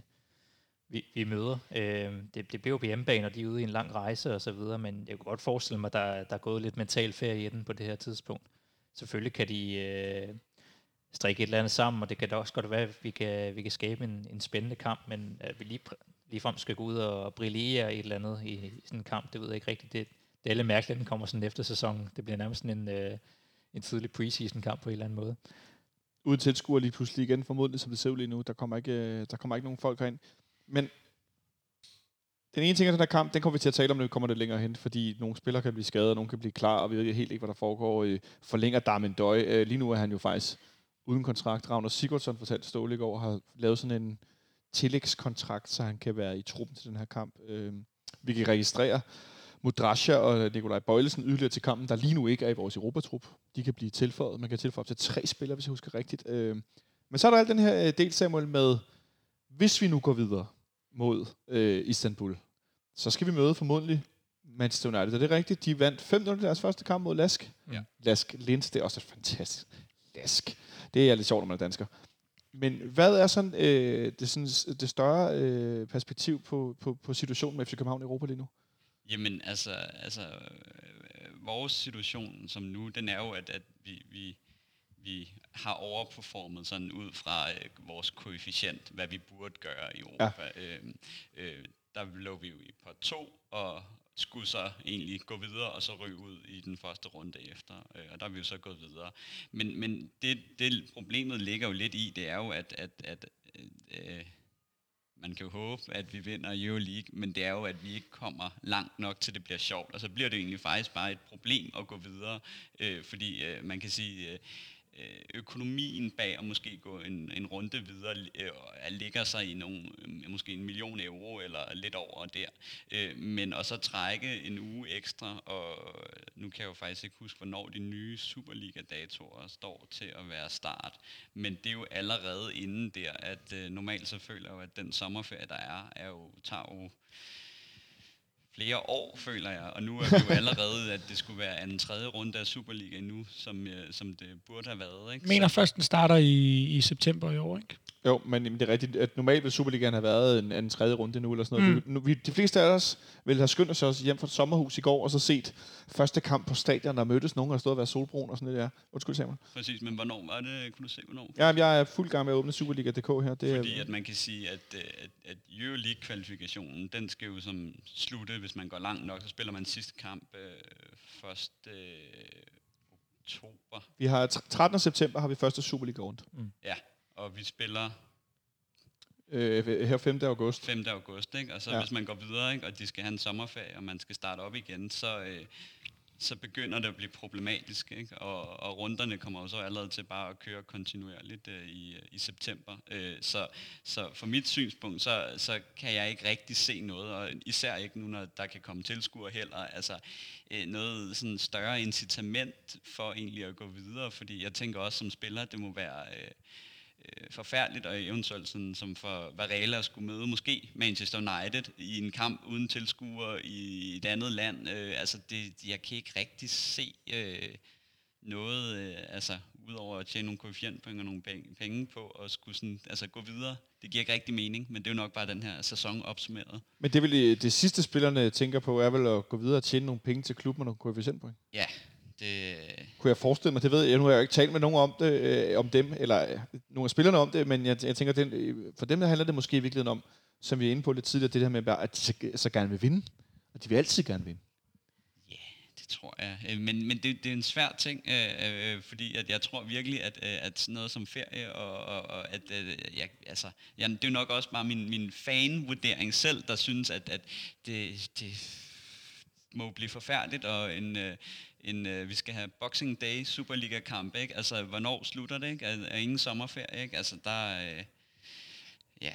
vi, vi møder. Øh, det, det bliver jo på hjemmebane, og de er ude i en lang rejse og så videre, men jeg kunne godt forestille mig, at der, der er gået lidt mental ferie i den på det her tidspunkt. Selvfølgelig kan de øh, strikke et eller andet sammen, og det kan da også godt være, at vi kan, vi kan skabe en, en spændende kamp, men at vi lige, lige frem skal gå ud og brillere et eller andet i, i sådan en kamp, det ved jeg ikke rigtigt. Det, det er lidt mærkeligt, at den kommer sådan efter sæsonen. Det bliver nærmest sådan en, øh, en tidlig preseason-kamp på en eller anden måde. Uden tilskuer lige pludselig igen, formodentlig som det ser ud lige nu. Der kommer ikke, øh, der kommer ikke nogen folk herind. Men den ene ting af den her kamp, den kommer vi til at tale om, når vi kommer lidt længere hen, fordi nogle spillere kan blive skadet, og nogle kan blive klar, og vi ved helt ikke, hvad der foregår. i Forlænger Darmin Døj. Øh, lige nu er han jo faktisk uden kontrakt. Ravner Sigurdsson fortalte Ståle i går, har lavet sådan en tillægskontrakt, så han kan være i truppen til den her kamp. Øh, vi kan registrere, Mudrasja og Nikolaj Bøjlesen yderligere til kampen, der lige nu ikke er i vores Europatrup. De kan blive tilføjet. Man kan tilføje op til tre spillere, hvis jeg husker rigtigt. Men så er der alt den her del, Samuel, med, hvis vi nu går videre mod øh, Istanbul, så skal vi møde formodentlig Manchester United. Er det rigtigt? De vandt 5-0 i deres første kamp mod Lask. Ja. Lask Linz, det er også et fantastisk. Lask. Det er lidt sjovt, når man er dansker. Men hvad er sådan, øh, det, sådan, det større øh, perspektiv på, på, på situationen med FC København i Europa lige nu? Jamen, altså, altså øh, vores situation som nu, den er jo, at, at vi, vi, vi har overperformet sådan ud fra øh, vores koefficient, hvad vi burde gøre i Europa. Ja. Øh, øh, der lå vi jo i på to, og skulle så egentlig gå videre, og så ryge ud i den første runde efter. Øh, og der er vi jo så gået videre. Men, men det, det problemet ligger jo lidt i, det er jo, at, at, at øh, man kan jo håbe, at vi vinder Euroleague, men det er jo, at vi ikke kommer langt nok til, det bliver sjovt. Og så bliver det egentlig faktisk bare et problem at gå videre, øh, fordi øh, man kan sige, øh, Øh, Øh, økonomien bag at måske gå en, en runde videre øh, ligger sig i nogle, øh, måske en million euro eller lidt over der. Øh, men og så trække en uge ekstra, og nu kan jeg jo faktisk ikke huske, hvornår de nye Superliga-datorer står til at være start. Men det er jo allerede inden der, at øh, normalt så føler jeg jo, at den sommerferie, der er, er jo, tager jo flere år, føler jeg. Og nu er det jo allerede, at det skulle være en tredje runde af Superliga nu, som, øh, som det burde have været. Ikke? mener først, den starter i, i september i år, ikke? Jo, men jamen, det er rigtigt, at normalt vil Superligaen have været en, en tredje runde nu, eller sådan noget. Mm. Vi, de fleste af os vil have skyndt os også hjem fra et sommerhus i går, og så set første kamp på stadion, der mødtes nogen, der stod og været solbrun og sådan noget der. Undskyld, Samuel. Præcis, men hvornår var det? Kunne du se, hvornår? Ja, jeg er fuld gang med at åbne Superliga.dk her. Det Fordi er, at man kan sige, at, øh, at, at Euroleague-kvalifikationen, den skal jo som slutte, hvis man går langt nok, så spiller man sidste kamp øh, 1. Øh, oktober. Vi har 13. september har vi første Superliga rundt. Ja, og vi spiller øh, her 5. august. 5. august, ikke? og så Ja. hvis man går videre, ikke? og de skal have en sommerferie, og man skal starte op igen, så, øh, så begynder det at blive problematisk, ikke? Og, og runderne kommer jo så allerede til bare at køre kontinuerligt øh, i, i september. Øh, så, så fra mit synspunkt, så, så kan jeg ikke rigtig se noget, og især ikke nu, når der kan komme tilskuere heller. Altså øh, noget sådan større incitament for egentlig at gå videre, fordi jeg tænker også som spiller, det må være... Øh, øh, forfærdeligt, og eventuelt sådan, som for Varela skulle møde måske Manchester United i en kamp uden tilskuere i et andet land. Øh, altså, det, jeg kan ikke rigtig se øh, noget, øh, altså, udover at tjene nogle koefficientpoint og nogle penge, på, og skulle sådan, altså, gå videre. Det giver ikke rigtig mening, men det er jo nok bare den her sæson opsummeret. Men det, vil, det sidste spillerne tænker på, er vel at gå videre og tjene nogle penge til klubben og nogle koefficientpoint. Ja, det, Kunne jeg forestille mig, det ved jeg, nu har jeg jo ikke talt med nogen om, det, øh, om dem, eller øh, nogle af spillerne om det, men jeg, jeg tænker, den, øh, for dem der handler det måske i virkeligheden om, som vi er inde på lidt tidligere, det der med, at de så, så gerne vil vinde. Og de vil altid gerne vinde. Det tror jeg. Øh, Men, men det, det er en svær ting, øh, øh, fordi at jeg tror virkelig, at, øh, at sådan noget som ferie, og, og, og at øh, jeg, altså, jeg, det er nok også bare min, min fan-vurdering selv, der synes, at, at det, det må blive forfærdeligt, og en, øh, en, øh, vi skal have Boxing Day Superliga-kamp, ikke? Altså, hvornår slutter det, ikke? Er, er ingen sommerferie, ikke? Altså, der er... Øh, ja,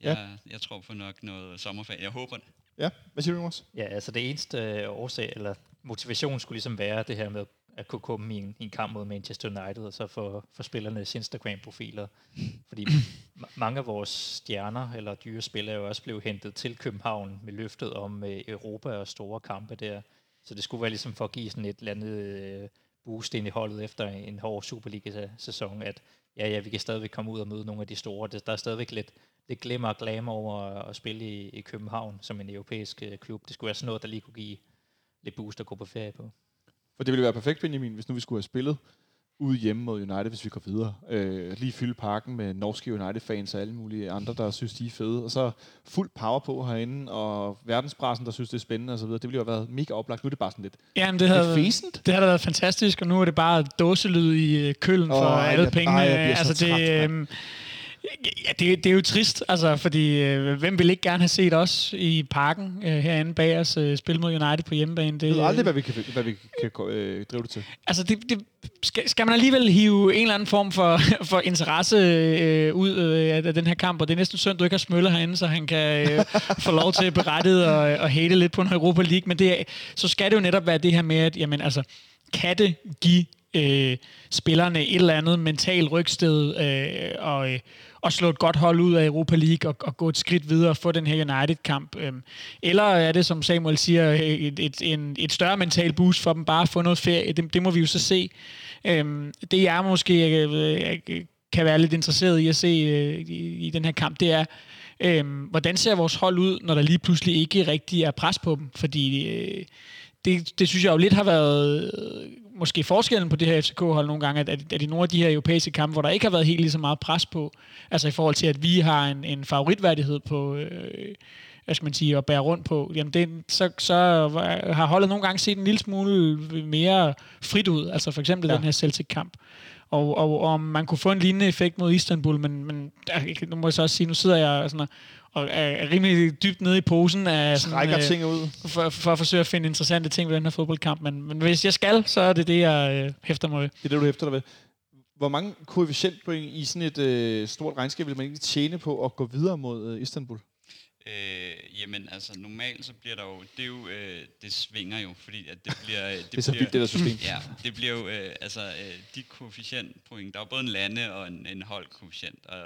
jeg, jeg tror på nok noget sommerferie. Jeg håber det. Ja, hvad siger du, Jonas? Ja, altså det eneste øh, årsag, eller motivation skulle ligesom være det her med at kunne komme i en, i en kamp mod Manchester United, og så for, for spillernes Instagram-profiler. Fordi ma- mange af vores stjerner eller dyre spillere er jo også blevet hentet til København med løftet om øh, Europa og store kampe der. Så det skulle være ligesom for at give sådan et eller andet øh, boost ind i holdet efter en hård Superliga-sæson, at ja, ja, vi kan stadigvæk komme ud og møde nogle af de store. Det, der er stadigvæk lidt, lidt glimmer og glamour over at spille i, i København som en europæisk øh, klub. Det skulle være sådan noget, der lige kunne give lidt boost at gå på ferie på. For det ville være perfekt, Benjamin, hvis nu vi skulle have spillet ude hjemme mod United, hvis vi går videre. Øh, lige fylde parken med norske United-fans og alle mulige andre, der synes, de er fede. Og så fuld power på herinde, og verdenspressen, der synes, det er spændende osv. Det ville jo have været mega oplagt. Nu er det bare sådan lidt, Jamen, det lidt havde, fæsent. det havde været fantastisk, og nu er det bare dåselyd i øh, køllen Åh, for alle jeg- pengene. ej, jeg altså, det, træt. Ja, det, det er jo trist, altså, fordi øh, hvem vil ikke gerne have set os i parken øh, herinde bag os øh, spille mod United på hjemmebane? Det, Jeg ved aldrig, hvad vi kan, hvad vi kan øh, drive det til. Altså, det, det, skal, skal man alligevel hive en eller anden form for, for interesse øh, ud øh, af den her kamp, og det er næsten synd, du ikke har Smølle herinde, så han kan øh, få lov til berettet og, og hate lidt på en Europa League, men det så skal det jo netop være det her med, at jamen, altså, kan det give øh, spillerne et eller andet mental rygsted øh, og, øh, at slå et godt hold ud af Europa League og, og gå et skridt videre og få den her United-kamp? Øhm, eller er det, som Samuel siger, et, et, en, et større mental boost for dem bare at få noget ferie? Det, det må vi jo så se. Øh, det jeg måske øh, øh, kan være lidt interesseret i at se øh, i, i den her kamp, det er, øh, hvordan ser vores hold ud, når der lige pludselig ikke rigtig er pres på dem? Fordi øh, det, det synes jeg jo lidt har været måske forskellen på det her FCK-hold nogle gange, at, at, at i nogle af de her europæiske kampe, hvor der ikke har været helt lige så meget pres på, altså i forhold til, at vi har en, en favoritværdighed på, øh, hvad skal man sige, at bære rundt på, jamen det, så, så har holdet nogle gange set en lille smule mere frit ud, altså for eksempel ja. Den her Celtic-kamp. Og, og, og om man kunne få en lignende effekt mod Istanbul, men, men nu må jeg så også sige, nu sidder jeg sådan og, og er, rimelig dybt nede i posen af sådan, øh, ting ud. for, for at forsøge at finde interessante ting ved den her fodboldkamp. Men, men hvis jeg skal, så er det det, jeg øh, hæfter mig ved. Det er det, du hæfter dig ved. Hvor mange koefficientpoint i sådan et øh, stort regnskab vil man egentlig tjene på at gå videre mod øh, Istanbul? Øh, jamen, altså normalt så bliver der jo, det er jo, øh, det svinger jo, fordi at det bliver... Det, Det er så bliver, vildt, det der system. Ja, det bliver jo, øh, altså øh, de koefficientpoint, der er både en lande og en, en holdkoefficient, og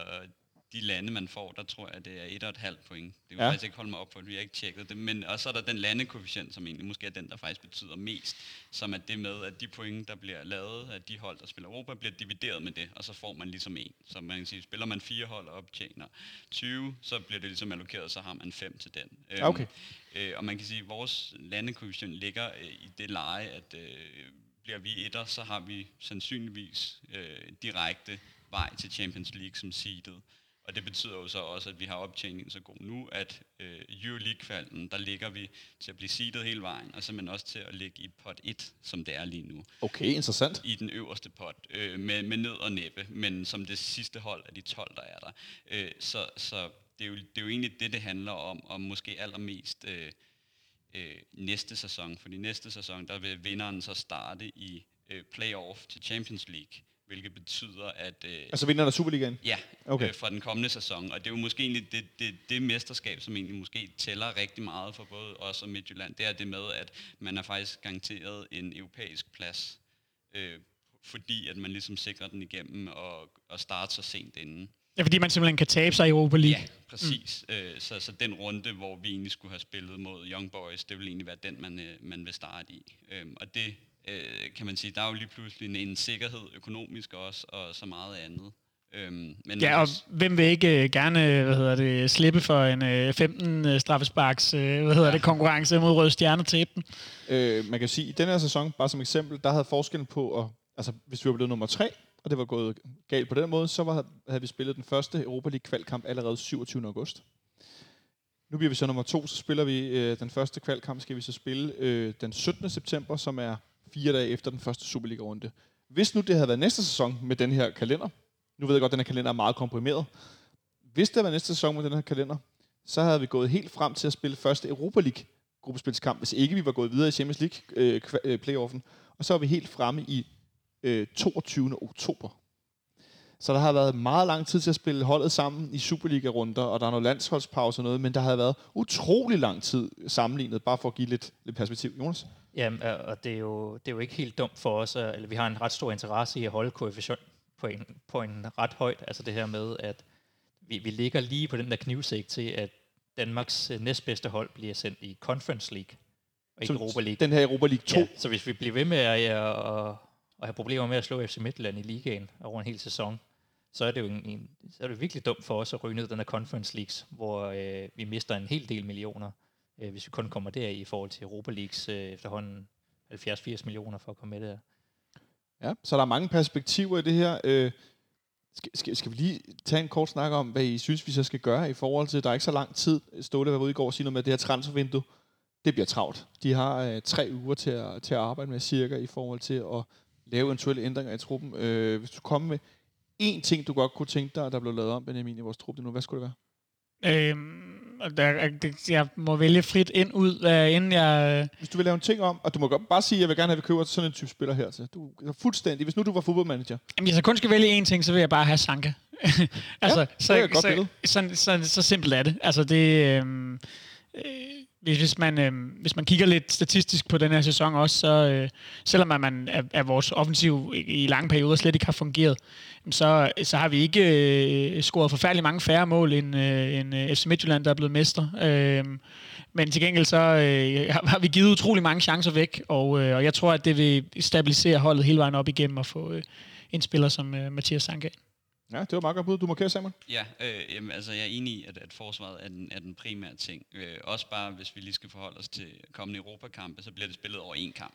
de lande, man får, der tror jeg, det er 1,5 point. Det kan Ja. faktisk ikke holde mig op på, at vi har ikke tjekket det. Men, og så er der den landekoefficient, som egentlig måske er den, der faktisk betyder mest, som er det med, at de point, der bliver lavet af de hold, der spiller Europa, bliver divideret med det, og så får man ligesom en. Så man kan sige, spiller man fire hold og optjener 20, så bliver det ligesom allokeret, så har man 5 til den. Øhm, Okay. Øh, og man kan sige, at vores landekoefficient ligger øh, i det leje, at øh, bliver vi etter, så har vi sandsynligvis øh, direkte vej til Champions League som seedet. Og det betyder jo så også, at vi har optjeningen så god nu, at øh, Euroleague-kvalden, der ligger vi til at blive seedet hele vejen, og simpelthen også til at ligge i pot 1, som det er lige nu. Okay, interessant. I den øverste pot, øh, med, med nød og næppe, men som det sidste hold af de 12, der er der. Øh, så så det, er jo, det er jo egentlig det, det handler om, og måske allermest øh, øh, næste sæson. Fordi næste sæson, der vil vinderen så starte i øh, playoff til Champions League hvilket betyder, at... Øh, Altså vinderen af Superligaen? Ja, Okay. okay. øh, for den kommende sæson. Og det er jo måske egentlig det, det, det mesterskab, som egentlig måske tæller rigtig meget for både os og Midtjylland. Det er det med, at man er faktisk garanteret en europæisk plads, øh, fordi at man ligesom sikrer den igennem og, og starter så sent inden. Ja, fordi man simpelthen kan tabe sig i Europa League. Ja, præcis. Mm. Øh, så, så den runde, hvor vi egentlig skulle have spillet mod Young Boys, det vil egentlig være den, man, øh, man vil starte i. Øh, og det øh, kan man sige, der er jo lige pludselig en, en sikkerhed økonomisk også, og så meget andet. Øhm, men Ja, og også- hvem vil ikke øh, gerne hvad hedder det, slippe for en øh, 15 øh, straffesparks øh, hvad hedder det, konkurrence mod Røde Stjerne tabe den? Øh, man kan sige, at i den her sæson, bare som eksempel, der havde forskellen på, at, altså hvis vi var blevet nummer tre, og det var gået galt på den måde, så var, havde vi spillet den første Europa League kvalkamp allerede 27. august. Nu bliver vi så nummer to, så spiller vi øh, den første kvalkamp, skal vi så spille øh, den 17. september, som er fire dage efter den første Superliga-runde. Hvis nu det havde været næste sæson med den her kalender, nu ved jeg godt, at den her kalender er meget komprimeret, hvis det havde været næste sæson med den her kalender, så havde vi gået helt frem til at spille første Europa League gruppespilskamp, hvis ikke vi var gået videre i Champions League øh, øh, playoffen. Og så var vi helt fremme i øh, 22. oktober. Så der har været meget lang tid til at spille holdet sammen i Superliga-runder, og der er noget landsholdspause og noget, men der har været utrolig lang tid sammenlignet, bare for at give lidt, lidt perspektiv. Jonas? Jamen, øh, og det er, jo, det er jo ikke helt dumt for os, eller vi har en ret stor interesse i at holde koefficient på en, på en ret højt. Altså det her med, at vi, vi ligger lige på den der knivsæk til, at Danmarks øh, næstbedste hold bliver sendt i Conference League, og ikke Så Europa League. Den her Europa League 2. Ja, så hvis vi bliver ved med at, at, at, at have problemer med at slå FC Midtland i ligaen over en hel sæson, så er det jo en, en, så er det virkelig dumt for os at ryge ned den her Conference Leagues, hvor øh, vi mister en hel del millioner, øh, hvis vi kun kommer der i forhold til Europa Leagues øh, efterhånden 70-80 millioner for at komme med der. Ja, så der er mange perspektiver i det her. Øh, skal, skal, skal vi lige tage en kort snak om, hvad I synes, vi så skal gøre i forhold til, der er ikke så lang tid. Ståle var ude i går og sige noget med, det her transfervindue, det bliver travlt. De har øh, tre uger til at, til at arbejde med cirka i forhold til at lave eventuelle ændringer i truppen. Øh, hvis du kommer med én ting, du godt kunne tænke dig, der blev lavet om, Benjamin, i vores trup nu, hvad skulle det være? Øhm, der, det- jeg må vælge frit ind ud, øh, inden jeg... øh, Hvis du vil lave en ting om, og du må godt bare sige, at jeg vil gerne have, at vi køber sådan en type spiller her til. Du er fuldstændig, hvis nu du var fodboldmanager. Jamen, hvis jeg kun skal vælge én ting, så vil jeg bare have Sanka. altså, Ja, er så, billede. så, så, så, så simpelt er det. Altså, det... Øhm, øh, hvis, hvis, man, øh, hvis man kigger lidt statistisk på den her sæson også, så øh, selvom at man er, er vores offensiv i, i lange perioder slet ikke har fungeret, så, så har vi ikke øh, scoret forfærdelig mange færre mål end, øh, end øh, FC Midtjylland, der er blevet mester. Øh, men til gengæld så øh, har vi givet utrolig mange chancer væk, og, øh, og jeg tror, at det vil stabilisere holdet hele vejen op igennem og få øh, en spiller som øh, Mathias Sanka. Ja, det var meget godt bud. Du markerer, Samuel. Ja, øh, jamen, altså jeg er enig i, at, at forsvaret er den, er den primære ting. Øh, også bare, hvis vi lige skal forholde os til kommende Europakampe, så bliver det spillet over en kamp.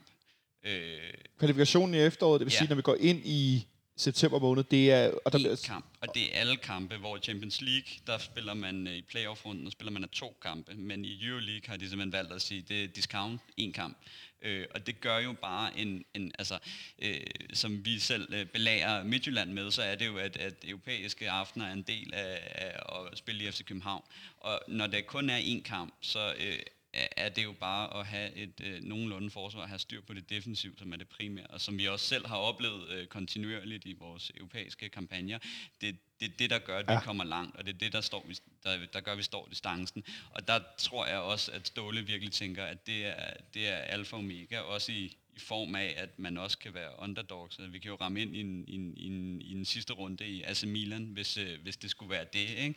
Øh, Kvalifikationen i efteråret, det vil Ja. sige, når vi går ind i september måned, det er... Og der bliver, kamp, og det er alle kampe, hvor i Champions League, der spiller man øh, i playoff-runden, der spiller man af to kampe, men i Euroleague har de simpelthen valgt at sige, det er discount, en kamp. Øh, og det gør jo bare en, en altså, øh, som vi selv øh, belærer Midtjylland med, så er det jo, at, at europæiske aftener er en del af, af at spille i FC København. Og når det kun er en kamp, så øh, er- er det jo bare at have et øh, nogenlunde forsvar, have styr på det defensiv, som er det primære, og som vi også selv har oplevet øh, kontinuerligt i vores europæiske kampagner. Det, det er det, der gør, at vi Ja. kommer langt, og det er det, der, står, der, der gør, at vi står distancen. Og der tror jeg også, at Ståle virkelig tænker, at det er, det er alfa og omega, også i, i form af, at man også kan være underdog. Så vi kan jo ramme ind i en, i en, i en, i en sidste runde i AC Milan, hvis, øh, hvis det skulle være det. Ikke?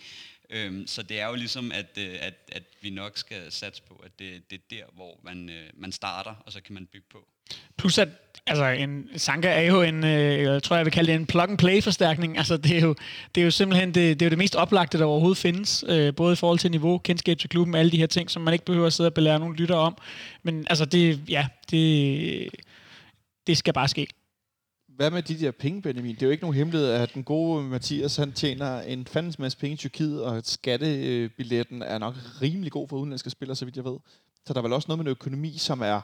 Øhm, så det er jo ligesom, at, øh, at, at vi nok skal satse på, at det, det er der, hvor man, øh, man starter, og så kan man bygge på. Plus at altså en Sanka er jo en, øh, jeg tror jeg vil kalde det en plug-and-play-forstærkning. Altså det er jo, det er jo simpelthen det, det, er jo det mest oplagte, der overhovedet findes. Øh, både i forhold til niveau, kendskab til klubben, alle de her ting, som man ikke behøver at sidde og belære nogen lytter om. Men altså det, ja, det, det skal bare ske. hvad med de der penge, Benjamin? Det er jo ikke nogen hemmelighed, at den gode Mathias, han tjener en fandens masse penge i Tyrkiet, og skattebilletten er nok rimelig god for udenlandske spillere, så vidt jeg ved. Så der er vel også noget med en økonomi, som er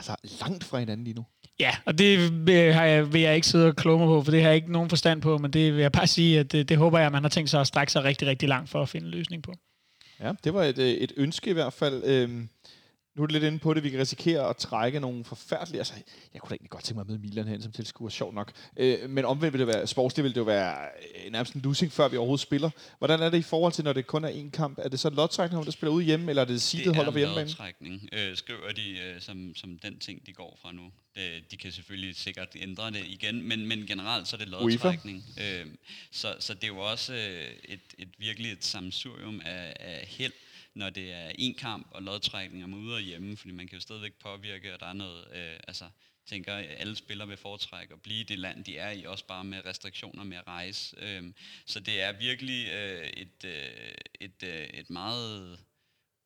altså, langt fra hinanden lige nu. Ja, og det vil, har jeg, vil jeg ikke sidde og kloge mig på, for det har jeg ikke nogen forstand på, men det vil jeg bare sige, at det, det håber jeg, at man har tænkt sig at strække sig rigtig, rigtig langt for at finde en løsning på. Ja, det var et, øh, et ønske i hvert fald. Øhm, nu er det lidt inde på det, vi kan risikere at trække nogle forfærdelige... Altså, jeg kunne da egentlig godt tænke mig med Milan hen som tilskuer, sjov nok. Øh, men omvendt vil det være, sportsligt vil det jo være øh, nærmest en losing, før vi overhovedet spiller. Hvordan er det i forhold til, når det kun er én kamp? Er det så lodtrækning, om der spiller ude hjemme, eller er det seedet holder på hjemmebane? Det er lodtrækning, øh, skriver de øh, som, som den ting, de går fra nu. Det, de kan selvfølgelig sikkert ændre det igen, men, men generelt så er det lodtrækning. Øh, så, så det er jo også øh, et, et virkelig et sammensurium af, af held, når det er en kamp og lodtrækning om ude og hjemme, fordi man kan jo stadigvæk påvirke, og der er noget, øh, altså tænker, at alle spillere vil foretrække at blive i det land, de er i, også bare med restriktioner med at rejse. Øhm, så det er virkelig øh, et, øh, et, øh, et meget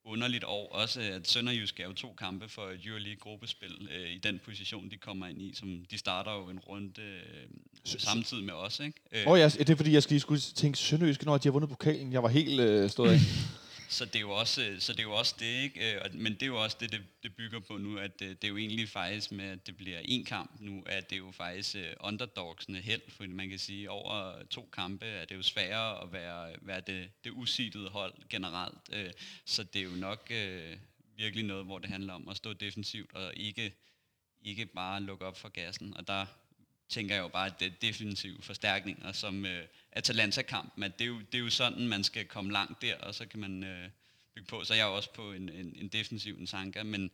underligt år. Også at Sønderjysk er jo to kampe for et Euroleague gruppespil øh, i den position, de kommer ind i. Som de starter jo en runde øh, samtidig med os. Ikke? Øh. Oh, ja, det er fordi, jeg skulle, skulle tænke Sønderjysk, når de har vundet pokalen. Jeg var helt øh, stået af. Så det er jo også, øh, så det, er jo også det, ikke? Øh, men det er jo også det, det, det bygger på nu, at det, det er jo egentlig faktisk med, at det bliver en kamp nu, at det er jo faktisk uh, underdogsene held, fordi man kan sige, over to kampe er det jo sværere at være, være det, det usidede hold generelt. Så det er jo nok virkelig noget, hvor det handler om at stå defensivt og ikke, ikke bare lukke op for gassen. Og der tænker jeg jo bare, at det er defensive forstærkninger, som øh, Atalanta-kampen, at det er, jo, det er jo sådan, man skal komme langt der, og så kan man øh, bygge på. Så jeg er jo også på en, en, en defensiv en Sanka, men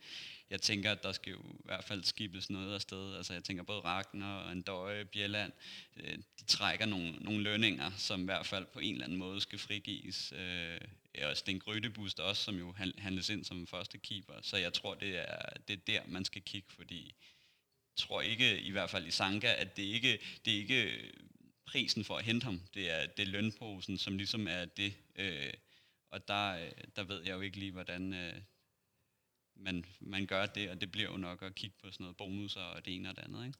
jeg tænker, at der skal jo i hvert fald skibes noget afsted. Altså jeg tænker både Ragnar og Andøje, Bjelland, øh, de trækker nogle, nogle lønninger, som i hvert fald på en eller anden måde skal frigives. Øh, og Sten Grøtebust også, som jo handles ind som første keeper. Så jeg tror, det er, det er der, man skal kigge, fordi tror ikke, i hvert fald i Sanka, at det ikke det er ikke øh, prisen for at hente ham. Det er, det er lønposen, som ligesom er det. Øh, og der, øh, der ved jeg jo ikke lige, hvordan øh, man, man gør det, og det bliver jo nok at kigge på sådan noget bonusser og det ene og det andet. Ikke?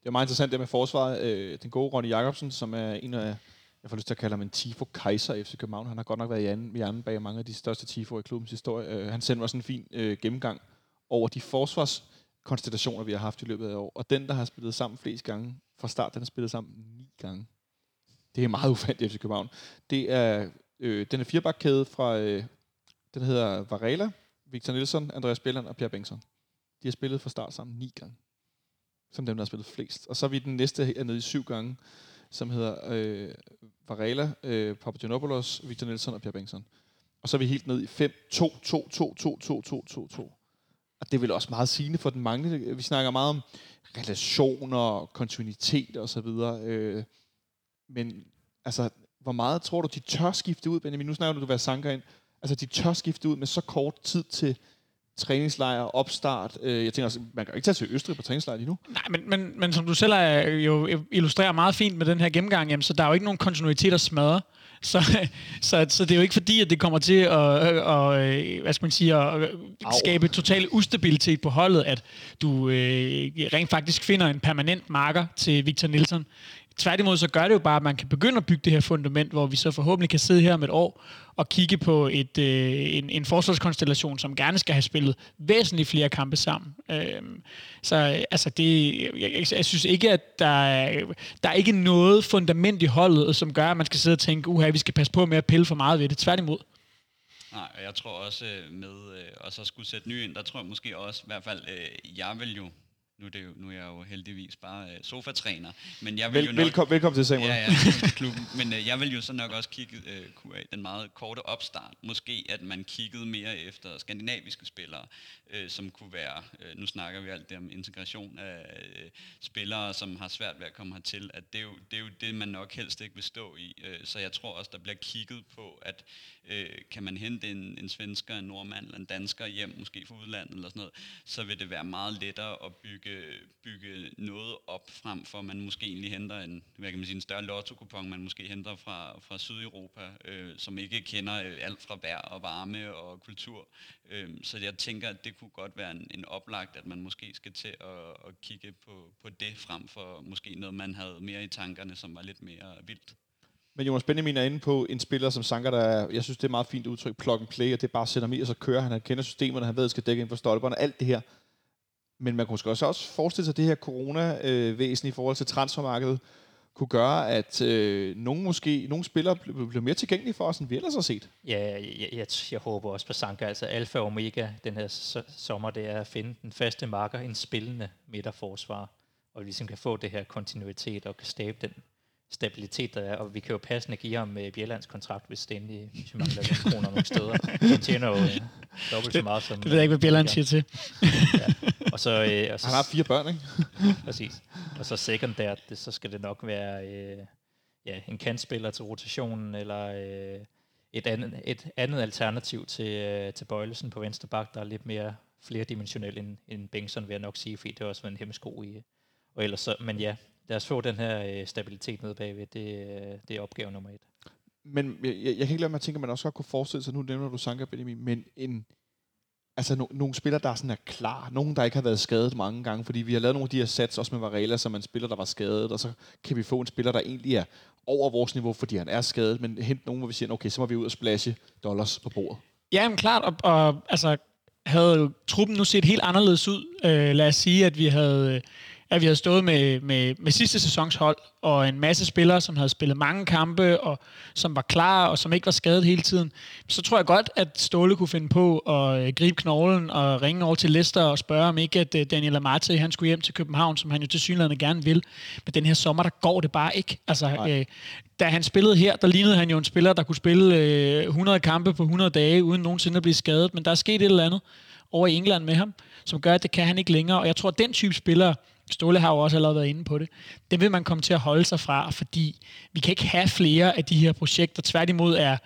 Det er meget interessant det med forsvaret. Øh, den gode Ronny Jacobsen, som er en af, jeg får lyst til at kalde ham en Tifo Kaiser FC København. Han har godt nok været i anden, i anden bag mange af de største Tifo i klubbens historie. Øh, han sendte mig sådan en fin øh, gennemgang over de forsvars konstellationer, vi har haft i løbet af år. Og den, der har spillet sammen flest gange fra start, den har spillet sammen ni gange. Det er meget ufandt i FC København. Det er, øh, den er firebakkæde fra, øh, den hedder Varela, Victor Nielsen, Andreas Bjelland og Pierre Bengtsson. De har spillet fra start sammen ni gange. Som dem, der har spillet flest. Og så er vi den næste er nede i syv gange, som hedder øh, Varela, øh, Papagenopoulos, Victor Nielsen og Pierre Bengtsson. Og så er vi helt ned i 5, 2, 2, 2, 2, 2, 2, 2, 2. Og det er vel også meget sigende for den manglende. Vi snakker meget om relationer, kontinuitet og så videre. Øh, men altså, hvor meget tror du, de tør skifte ud, Benjamin? Nu snakker du, du være sanker ind. Altså, de tør skifte ud med så kort tid til træningslejr, opstart. Øh, jeg tænker også, man kan ikke tage til Østrig på træningslejr lige nu. Nej, men, men, men som du selv er, øh, jo øh, illustrerer meget fint med den her gennemgang, jamen, så der er jo ikke nogen kontinuitet at smadre. Så, så, så det er jo ikke fordi, at det kommer til at, at, at hvad skal man sige, at skabe total ustabilitet på holdet, at du øh, rent faktisk finder en permanent marker til Victor Nielsen. Tværtimod så gør det jo bare, at man kan begynde at bygge det her fundament, hvor vi så forhåbentlig kan sidde her om et år og kigge på et, øh, en, en forsvarskonstellation, som gerne skal have spillet væsentligt flere kampe sammen. Øhm, øh, så altså det, jeg, jeg synes ikke, at der er, der er ikke noget fundament i holdet, som gør, at man skal sidde og tænke, uha, vi skal passe på med at pille for meget ved det. Tværtimod. Nej, og jeg tror også øh, med øh, at så skulle sætte ny ind, der tror jeg måske også, i hvert fald, øh, jeg vil jo nu er, det jo, nu er jeg jo heldigvis bare uh, sofatræner. Men jeg vil Vel, jo nok, velkommen, velkommen til Samuel. Ja, ja, klubben. Men uh, jeg vil jo så nok også kigge uh, QA, den meget korte opstart. Måske at man kiggede mere efter skandinaviske spillere, uh, som kunne være, uh, nu snakker vi alt det om integration af uh, spillere, som har svært ved at komme hertil. At det, er jo, det er jo det, man nok helst ikke vil stå i. Uh, så jeg tror også, der bliver kigget på, at øh, kan man hente en, en svensker, en nordmand eller en dansker hjem, måske fra udlandet eller sådan noget, så vil det være meget lettere at bygge bygge, noget op frem for, man måske egentlig henter en, hvad kan man sige, en større lotto man måske henter fra, fra Sydeuropa, øh, som ikke kender øh, alt fra vejr og varme og kultur. Øh, så jeg tænker, at det kunne godt være en, en oplagt, at man måske skal til at, at kigge på, på det frem for måske noget, man havde mere i tankerne, som var lidt mere vildt. Men Jonas Benjamin er inde på en spiller som Sanka, der er, jeg synes, det er meget fint udtryk, plug and play, og det er bare sætter mig, og så kører han, han kender systemerne, han ved, at skal dække ind for stolperne, alt det her. Men man kunne også, også forestille sig, at det her corona-væsen i forhold til transfermarkedet kunne gøre, at øh, nogle, måske, nogle spillere bliver mere tilgængelige for os, end vi ellers har set. Ja, jeg, jeg, jeg håber også på Sanka. Altså alfa og omega den her sommer, det er at finde den faste marker, en spillende midterforsvar, og vi ligesom kan få det her kontinuitet og kan stabe den stabilitet, der er, og vi kan jo passende give ham med Bjellands kontrakt, hvis det endelig, hvis vi mangler kroner nogle steder. Han tjener jo uh, dobbelt så meget som... Det ved jeg ikke, hvad Bjelland siger til. ja. Og så, uh, og så, Han har fire børn, ikke? præcis. Og så sekundært, det, så skal det nok være uh, ja, en kantspiller til rotationen, eller uh, et, andet, et andet alternativ til, uh, til Bøjlesen på venstre bak, der er lidt mere flerdimensionel end, end Bengtsson, vil jeg nok sige, fordi det har også været en hemmesko i. Og ellers så, men ja, lad os få den her øh, stabilitet nede bagved. Det, øh, det er opgave nummer et. Men jeg, jeg, kan ikke lade mig at tænke, at man også godt kunne forestille sig, nu nævner du Sanka Benjamin, men en, altså no, nogle spillere, der er sådan er klar. Nogen, der ikke har været skadet mange gange, fordi vi har lavet nogle af de her sats, også med Varela, som en spiller, der var skadet, og så kan vi få en spiller, der egentlig er over vores niveau, fordi han er skadet, men hente nogen, hvor vi siger, okay, så må vi ud og splashe dollars på bordet. Ja, men klart, og, og altså, havde truppen nu set helt anderledes ud. Øh, lad os sige, at vi havde... At vi havde stået med, med, med sidste sæsons hold, og en masse spillere, som havde spillet mange kampe, og som var klar, og som ikke var skadet hele tiden, så tror jeg godt, at Ståle kunne finde på at øh, gribe knoglen og ringe over til Leicester og spørge, om ikke at øh, Daniel Amate, han skulle hjem til København, som han jo til synligheden gerne vil. Men den her sommer, der går det bare ikke. Altså, øh, da han spillede her, der lignede han jo en spiller, der kunne spille øh, 100 kampe på 100 dage, uden nogensinde at blive skadet. Men der er sket et eller andet over i England med ham, som gør, at det kan han ikke længere. Og jeg tror, at den type spiller, Ståle har jo også allerede været inde på det. Det vil man komme til at holde sig fra, fordi vi kan ikke have flere af de her projekter. Tværtimod er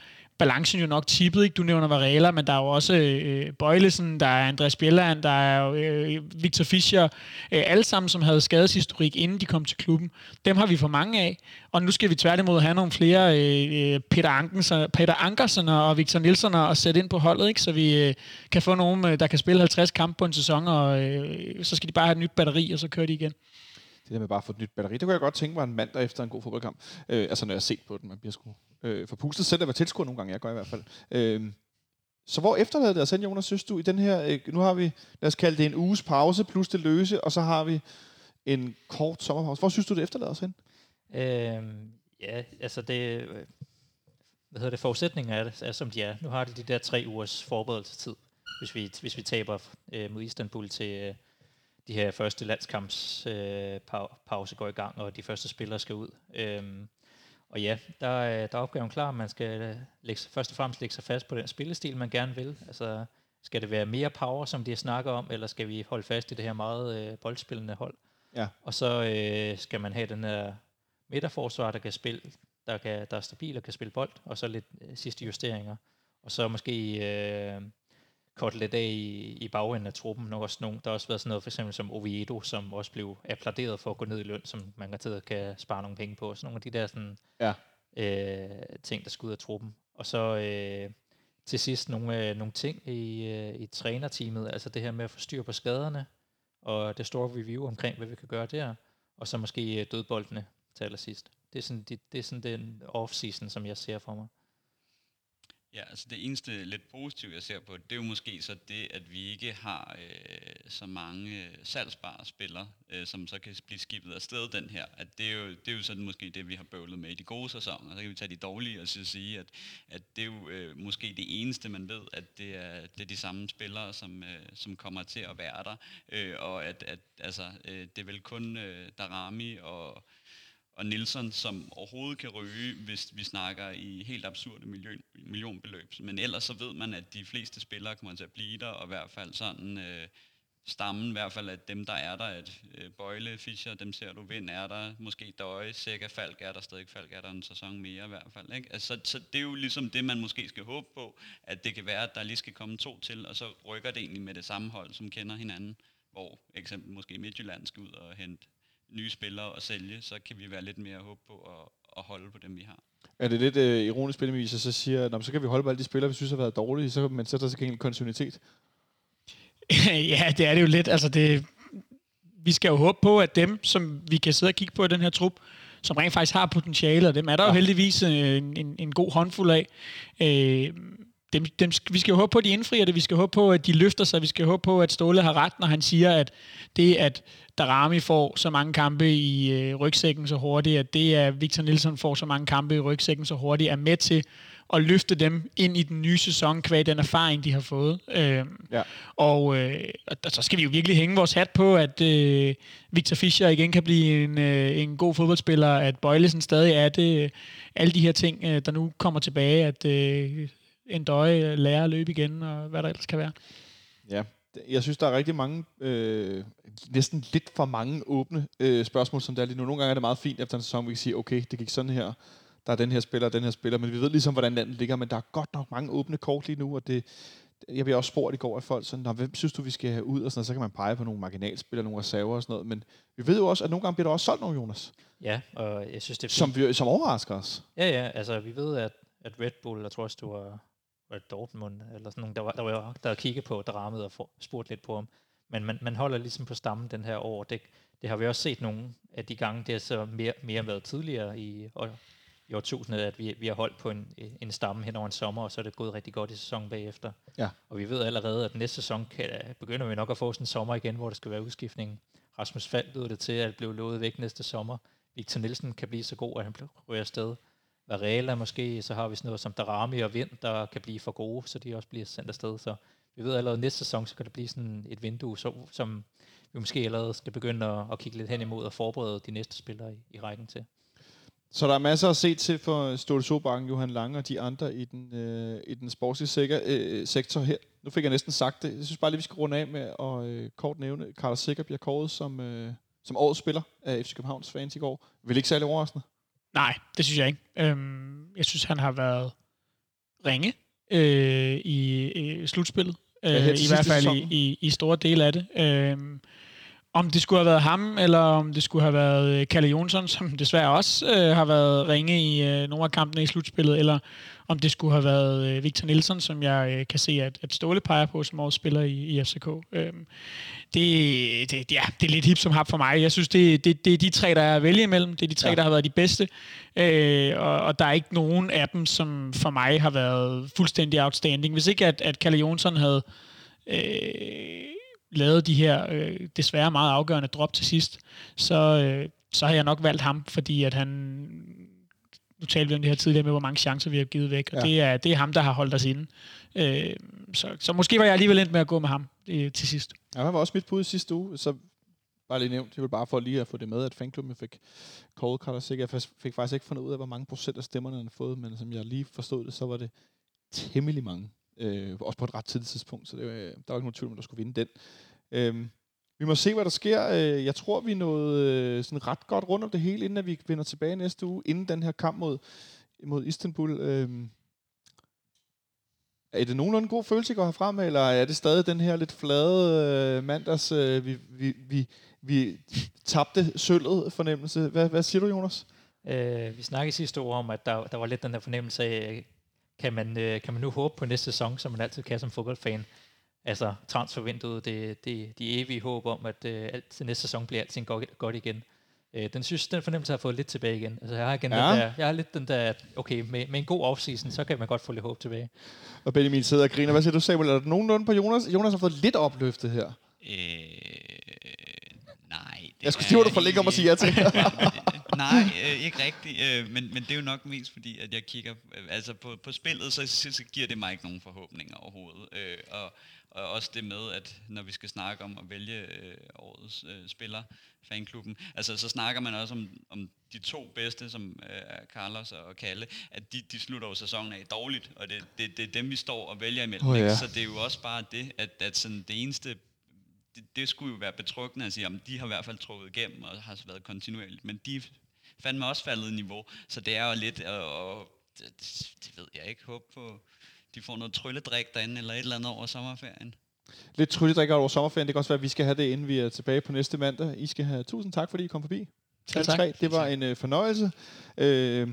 balancen jo nok tippet. Ikke? Du nævner Varela, men der er jo også øh, øh Bøjlesen, der er Andreas Bjelland, der er øh, Victor Fischer. Øh, alle sammen, som havde skadeshistorik, inden de kom til klubben. Dem har vi for mange af. Og nu skal vi tværtimod have nogle flere øh, øh Peter, Ankersen, Peter Ankersen og Victor Nielsen og sætte ind på holdet, ikke? så vi øh, kan få nogen, øh, der kan spille 50 kampe på en sæson, og øh, så skal de bare have et nyt batteri, og så kører de igen det der med bare at få et nyt batteri, det kunne jeg godt tænke mig en mandag efter en god fodboldkamp. Øh, altså når jeg har set på den, man bliver sgu øh, forpustet selv at være tilskuer nogle gange, jeg gør i hvert fald. Øh, så hvor efterlader det os hen, Jonas, synes du, i den her, øh, nu har vi, lad os kalde det en uges pause, plus det løse, og så har vi en kort sommerpause. Hvor synes du, det efterlader os hen? Øh, ja, altså det, hvad hedder det, forudsætninger er, er, som de er. Nu har de de der tre ugers forberedelsestid, hvis vi, hvis vi taber øh, mod Istanbul til, øh, de her første landskamps øh, går i gang, og de første spillere skal ud. Øhm, og ja, der, er, der er opgaven klar. Man skal øh, lægge, først og fremmest lægge sig fast på den spillestil, man gerne vil. Altså, skal det være mere power, som de snakker om, eller skal vi holde fast i det her meget øh, boldspillende hold? Ja. Og så øh, skal man have den her midterforsvar, der kan spille, der, kan, der er stabil og kan spille bold, og så lidt øh, sidste justeringer. Og så måske øh, korte lidt af i, i bagenden af truppen. Nok også nogle, der har også været sådan noget, for eksempel som Oviedo, som også blev applauderet for at gå ned i løn, som man kan, kan spare nogle penge på. Så nogle af de der sådan, ja. øh, ting, der skal ud af truppen. Og så øh, til sidst nogle, øh, nogle ting i, øh, i trænerteamet, altså det her med at få styr på skaderne, og det store review omkring, hvad vi kan gøre der, og så måske øh, dødboldene til allersidst. Det er sådan, det, det er sådan den off-season, som jeg ser for mig. Ja, altså det eneste lidt positive, jeg ser på, det er jo måske så det, at vi ikke har øh, så mange øh, salgsbare spillere, øh, som så kan blive skibet afsted den her. At det, er jo, det er jo sådan måske det, vi har bøvlet med i de gode sæsoner. Så kan vi tage de dårlige og så sige, at, at det er jo øh, måske det eneste, man ved, at det er, det er de samme spillere, som, øh, som kommer til at være der. Øh, og at, at altså, øh, det er vel kun øh, Darami og og Nielsen, som overhovedet kan ryge, hvis vi snakker i helt absurde million, millionbeløb. Men ellers så ved man, at de fleste spillere kommer til at blive der, og i hvert fald sådan øh, stammen, i hvert fald at dem, der er der, at øh, Bøjle, Fischer, dem ser du, Vind er der, måske Døje, Sækker, Falk er der stadig, Falk er der en sæson mere i hvert fald. Ikke? Altså, så, så det er jo ligesom det, man måske skal håbe på, at det kan være, at der lige skal komme to til, og så rykker det egentlig med det samme hold, som kender hinanden. hvor eksempel måske Midtjylland skal ud og hente nye spillere og sælge, så kan vi være lidt mere håb på at, at holde på dem, vi har. Er det lidt øh, ironisk spillemvis, at så siger, at så kan vi holde på alle de spillere, vi synes har været dårlige, så, men så er der så en kontinuitet? ja, det er det jo lidt. Altså det, vi skal jo håbe på, at dem, som vi kan sidde og kigge på i den her trup, som rent faktisk har potentiale, og dem er der ja. jo heldigvis øh, en, en, en god håndfuld af. Øh, dem, dem, vi skal jo håbe på, at de indfrier det. Vi skal håbe på, at de løfter sig. Vi skal håbe på, at Ståle har ret, når han siger, at det, at Darami får så mange kampe i øh, rygsækken så hurtigt, at det, at Victor Nielsen får så mange kampe i rygsækken så hurtigt, er med til at løfte dem ind i den nye sæson, kvad den erfaring, de har fået. Øh, ja. Og øh, og så skal vi jo virkelig hænge vores hat på, at øh, Victor Fischer igen kan blive en, øh, en god fodboldspiller, at Bøjlesen stadig er det, alle de her ting, øh, der nu kommer tilbage, at øh, en døje lærer at løbe igen, og hvad der ellers kan være. Ja, jeg synes, der er rigtig mange, øh, næsten lidt for mange åbne øh, spørgsmål, som der er lige nu. Nogle gange er det meget fint efter en sæson, vi kan sige, okay, det gik sådan her, der er den her spiller og den her spiller, men vi ved ligesom, hvordan landet ligger, men der er godt nok mange åbne kort lige nu, og det, jeg bliver også spurgt i går af folk, sådan, hvem synes du, vi skal have ud, og sådan noget, så kan man pege på nogle marginalspillere, nogle reserver og sådan noget, men vi ved jo også, at nogle gange bliver der også solgt nogle, Jonas. Ja, og jeg synes, det er som, vi, som overrasker os. Ja, ja, altså vi ved, at, at Red Bull, jeg tror også, det var, var det Dortmund, eller sådan nogen, der var, der var, der kiggede på Dramet og spurgte lidt på ham. Men man, man holder ligesom på stammen den her år. Det, det har vi også set nogle af de gange, det har så mere, mere været tidligere i, i årtusindet, at vi, vi har holdt på en, en stamme hen over en sommer, og så er det gået rigtig godt i sæsonen bagefter. Ja. Og vi ved allerede, at næste sæson kan, begynder vi nok at få sådan en sommer igen, hvor der skal være udskiftning. Rasmus Fald lød det til at blive lovet væk næste sommer. Victor Nielsen kan blive så god, at han ryger afsted. Varela måske, så har vi sådan noget som Darami og Vind, der kan blive for gode, så de også bliver sendt afsted. Så vi ved allerede næste sæson, så kan det blive sådan et vindue, så, som vi måske allerede skal begynde at, at kigge lidt hen imod og forberede de næste spillere i, i rækken til. Så der er masser at se til for Ståle Sobanken, Johan Lange og de andre i den, øh, i den sportslige øh, sektor her. Nu fik jeg næsten sagt det. Jeg synes bare lige, vi skal runde af med at øh, kort nævne, at Carlos Sikker bliver kåret som, øh, som årets spiller af FC Københavns fans i går. Vil ikke særlig overraskende? Nej, det synes jeg ikke. Øhm, jeg synes, han har været ringe øh, i, i slutspillet. Øh, ja, I hvert fald i, i, i store dele af det. Øhm, om det skulle have været ham, eller om det skulle have været øh, Kalle Jonsson, som desværre også øh, har været ringe i øh, nogle af kampene i slutspillet, eller om det skulle have været øh, Victor Nielsen, som jeg øh, kan se, at, at Ståle peger på som årets spiller i, i FCK. Øhm, det, det, ja, det er lidt hip som hap for mig. Jeg synes, det, det, det er de tre, der er at vælge imellem. Det er de tre, ja. der har været de bedste. Øh, og, og der er ikke nogen af dem, som for mig har været fuldstændig outstanding. Hvis ikke at, at Kalle Jonsson havde... Øh, lavet de her øh, desværre meget afgørende drop til sidst, så, øh, så har jeg nok valgt ham, fordi at han nu talte vi om det her tidligere med, hvor mange chancer vi har givet væk, og ja. det, er, det er ham, der har holdt os inde. Øh, så, så måske var jeg alligevel endt med at gå med ham øh, til sidst. Ja, han var også mit bud sidste uge, så bare lige nævnt, jeg vil bare for lige at få det med, at fanklubben fik Cold Cutter sikkert. Jeg fik faktisk ikke fundet ud af, hvor mange procent af stemmerne han har fået, men som jeg lige forstod det, så var det temmelig mange. Øh, også på et ret tidligt tidspunkt, så det, øh, der var ikke nogen tvivl om, at der skulle vinde den. Øh, vi må se, hvad der sker. Øh, jeg tror, vi nåede øh, sådan ret godt rundt om det hele, inden at vi vender tilbage næste uge, inden den her kamp mod, mod Istanbul. Øh, er det nogenlunde en god følelse, I går herfra med, eller er det stadig den her lidt flade øh, mandags, øh, vi, vi, vi, vi tabte sølvet fornemmelse? Hvad, hvad siger du, Jonas? Øh, vi snakkede sidste år om, at der, der var lidt den der fornemmelse af, kan man, øh, kan man nu håbe på næste sæson, som man altid kan som fodboldfan? Altså transfervinduet, det, det, de evige håb om, at øh, alt, til næste sæson bliver alting godt, godt igen. Øh, den synes, den fornemmelse har fået lidt tilbage igen. Altså, jeg har igen ja. den der, jeg har lidt den der, okay, med, med en god offseason, så kan man godt få lidt håb tilbage. Og Benjamin sidder og griner. Hvad siger du, Samuel? Er der nogenlunde på Jonas? Jonas har fået lidt opløftet her. Øh. Jeg skulle sige, at du for længe om at sige ja til. nej, øh, ikke rigtigt. Øh, men, men det er jo nok mest fordi, at jeg kigger øh, altså på, på spillet, så, så, så giver det mig ikke nogen forhåbninger overhovedet. Øh, og, og også det med, at når vi skal snakke om at vælge øh, årets øh, spiller, fanklubben, altså så snakker man også om, om de to bedste, som øh, er Carlos og Kalle, at de, de slutter jo sæsonen af dårligt, og det, det, det er dem, vi står og vælger imellem. Oh, ja. Så det er jo også bare det, at, at sådan det eneste det, det skulle jo være betryggende at sige, at de har i hvert fald trukket igennem og har været kontinuerligt, men de fandme også faldet i niveau, så det er jo lidt, og, og det, det ved jeg ikke, håb på, de får noget trylledrik derinde, eller et eller andet over sommerferien. lidt trylledrikker over sommerferien. Det kan også være, at vi skal have det, inden vi er tilbage på næste mandag. I skal have tusind tak, fordi I kom forbi. Selv tak. tre. Det var en øh, fornøjelse. Øh,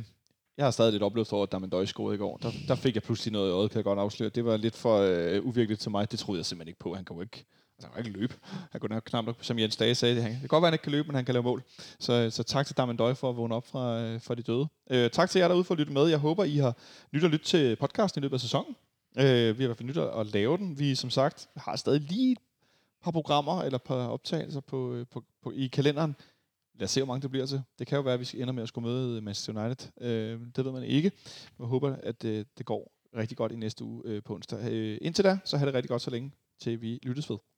jeg har stadig lidt oplevet over, at der Døj scorede i går. Der, der fik jeg pludselig noget i øjet, kan jeg godt afsløre. Det var lidt for øh, uvirkeligt til mig. Det troede jeg simpelthen ikke på. Han kan jo ikke, altså, han kan ikke løbe. Han kunne nok knap nok, som Jens Dage sagde, det, han, det kan godt være, han ikke kan løbe, men han kan lave mål. Så, så tak til Døj for at vågne op fra, øh, fra de døde. Øh, tak til jer derude for at lytte med. Jeg håber, I har nyt at lytte til podcasten i løbet af sæsonen. Øh, vi har i hvert fald nyt at, lave den. Vi som sagt har stadig lige et par programmer eller par optagelser på, øh, på, på, i kalenderen. Lad os se, hvor mange det bliver til. Det kan jo være, at vi ender med at skulle møde øh, Manchester United. Øh, det ved man ikke. Jeg håber, at øh, det går rigtig godt i næste uge øh, på onsdag. Øh, indtil da, så have det rigtig godt så længe, til vi lyttes ved.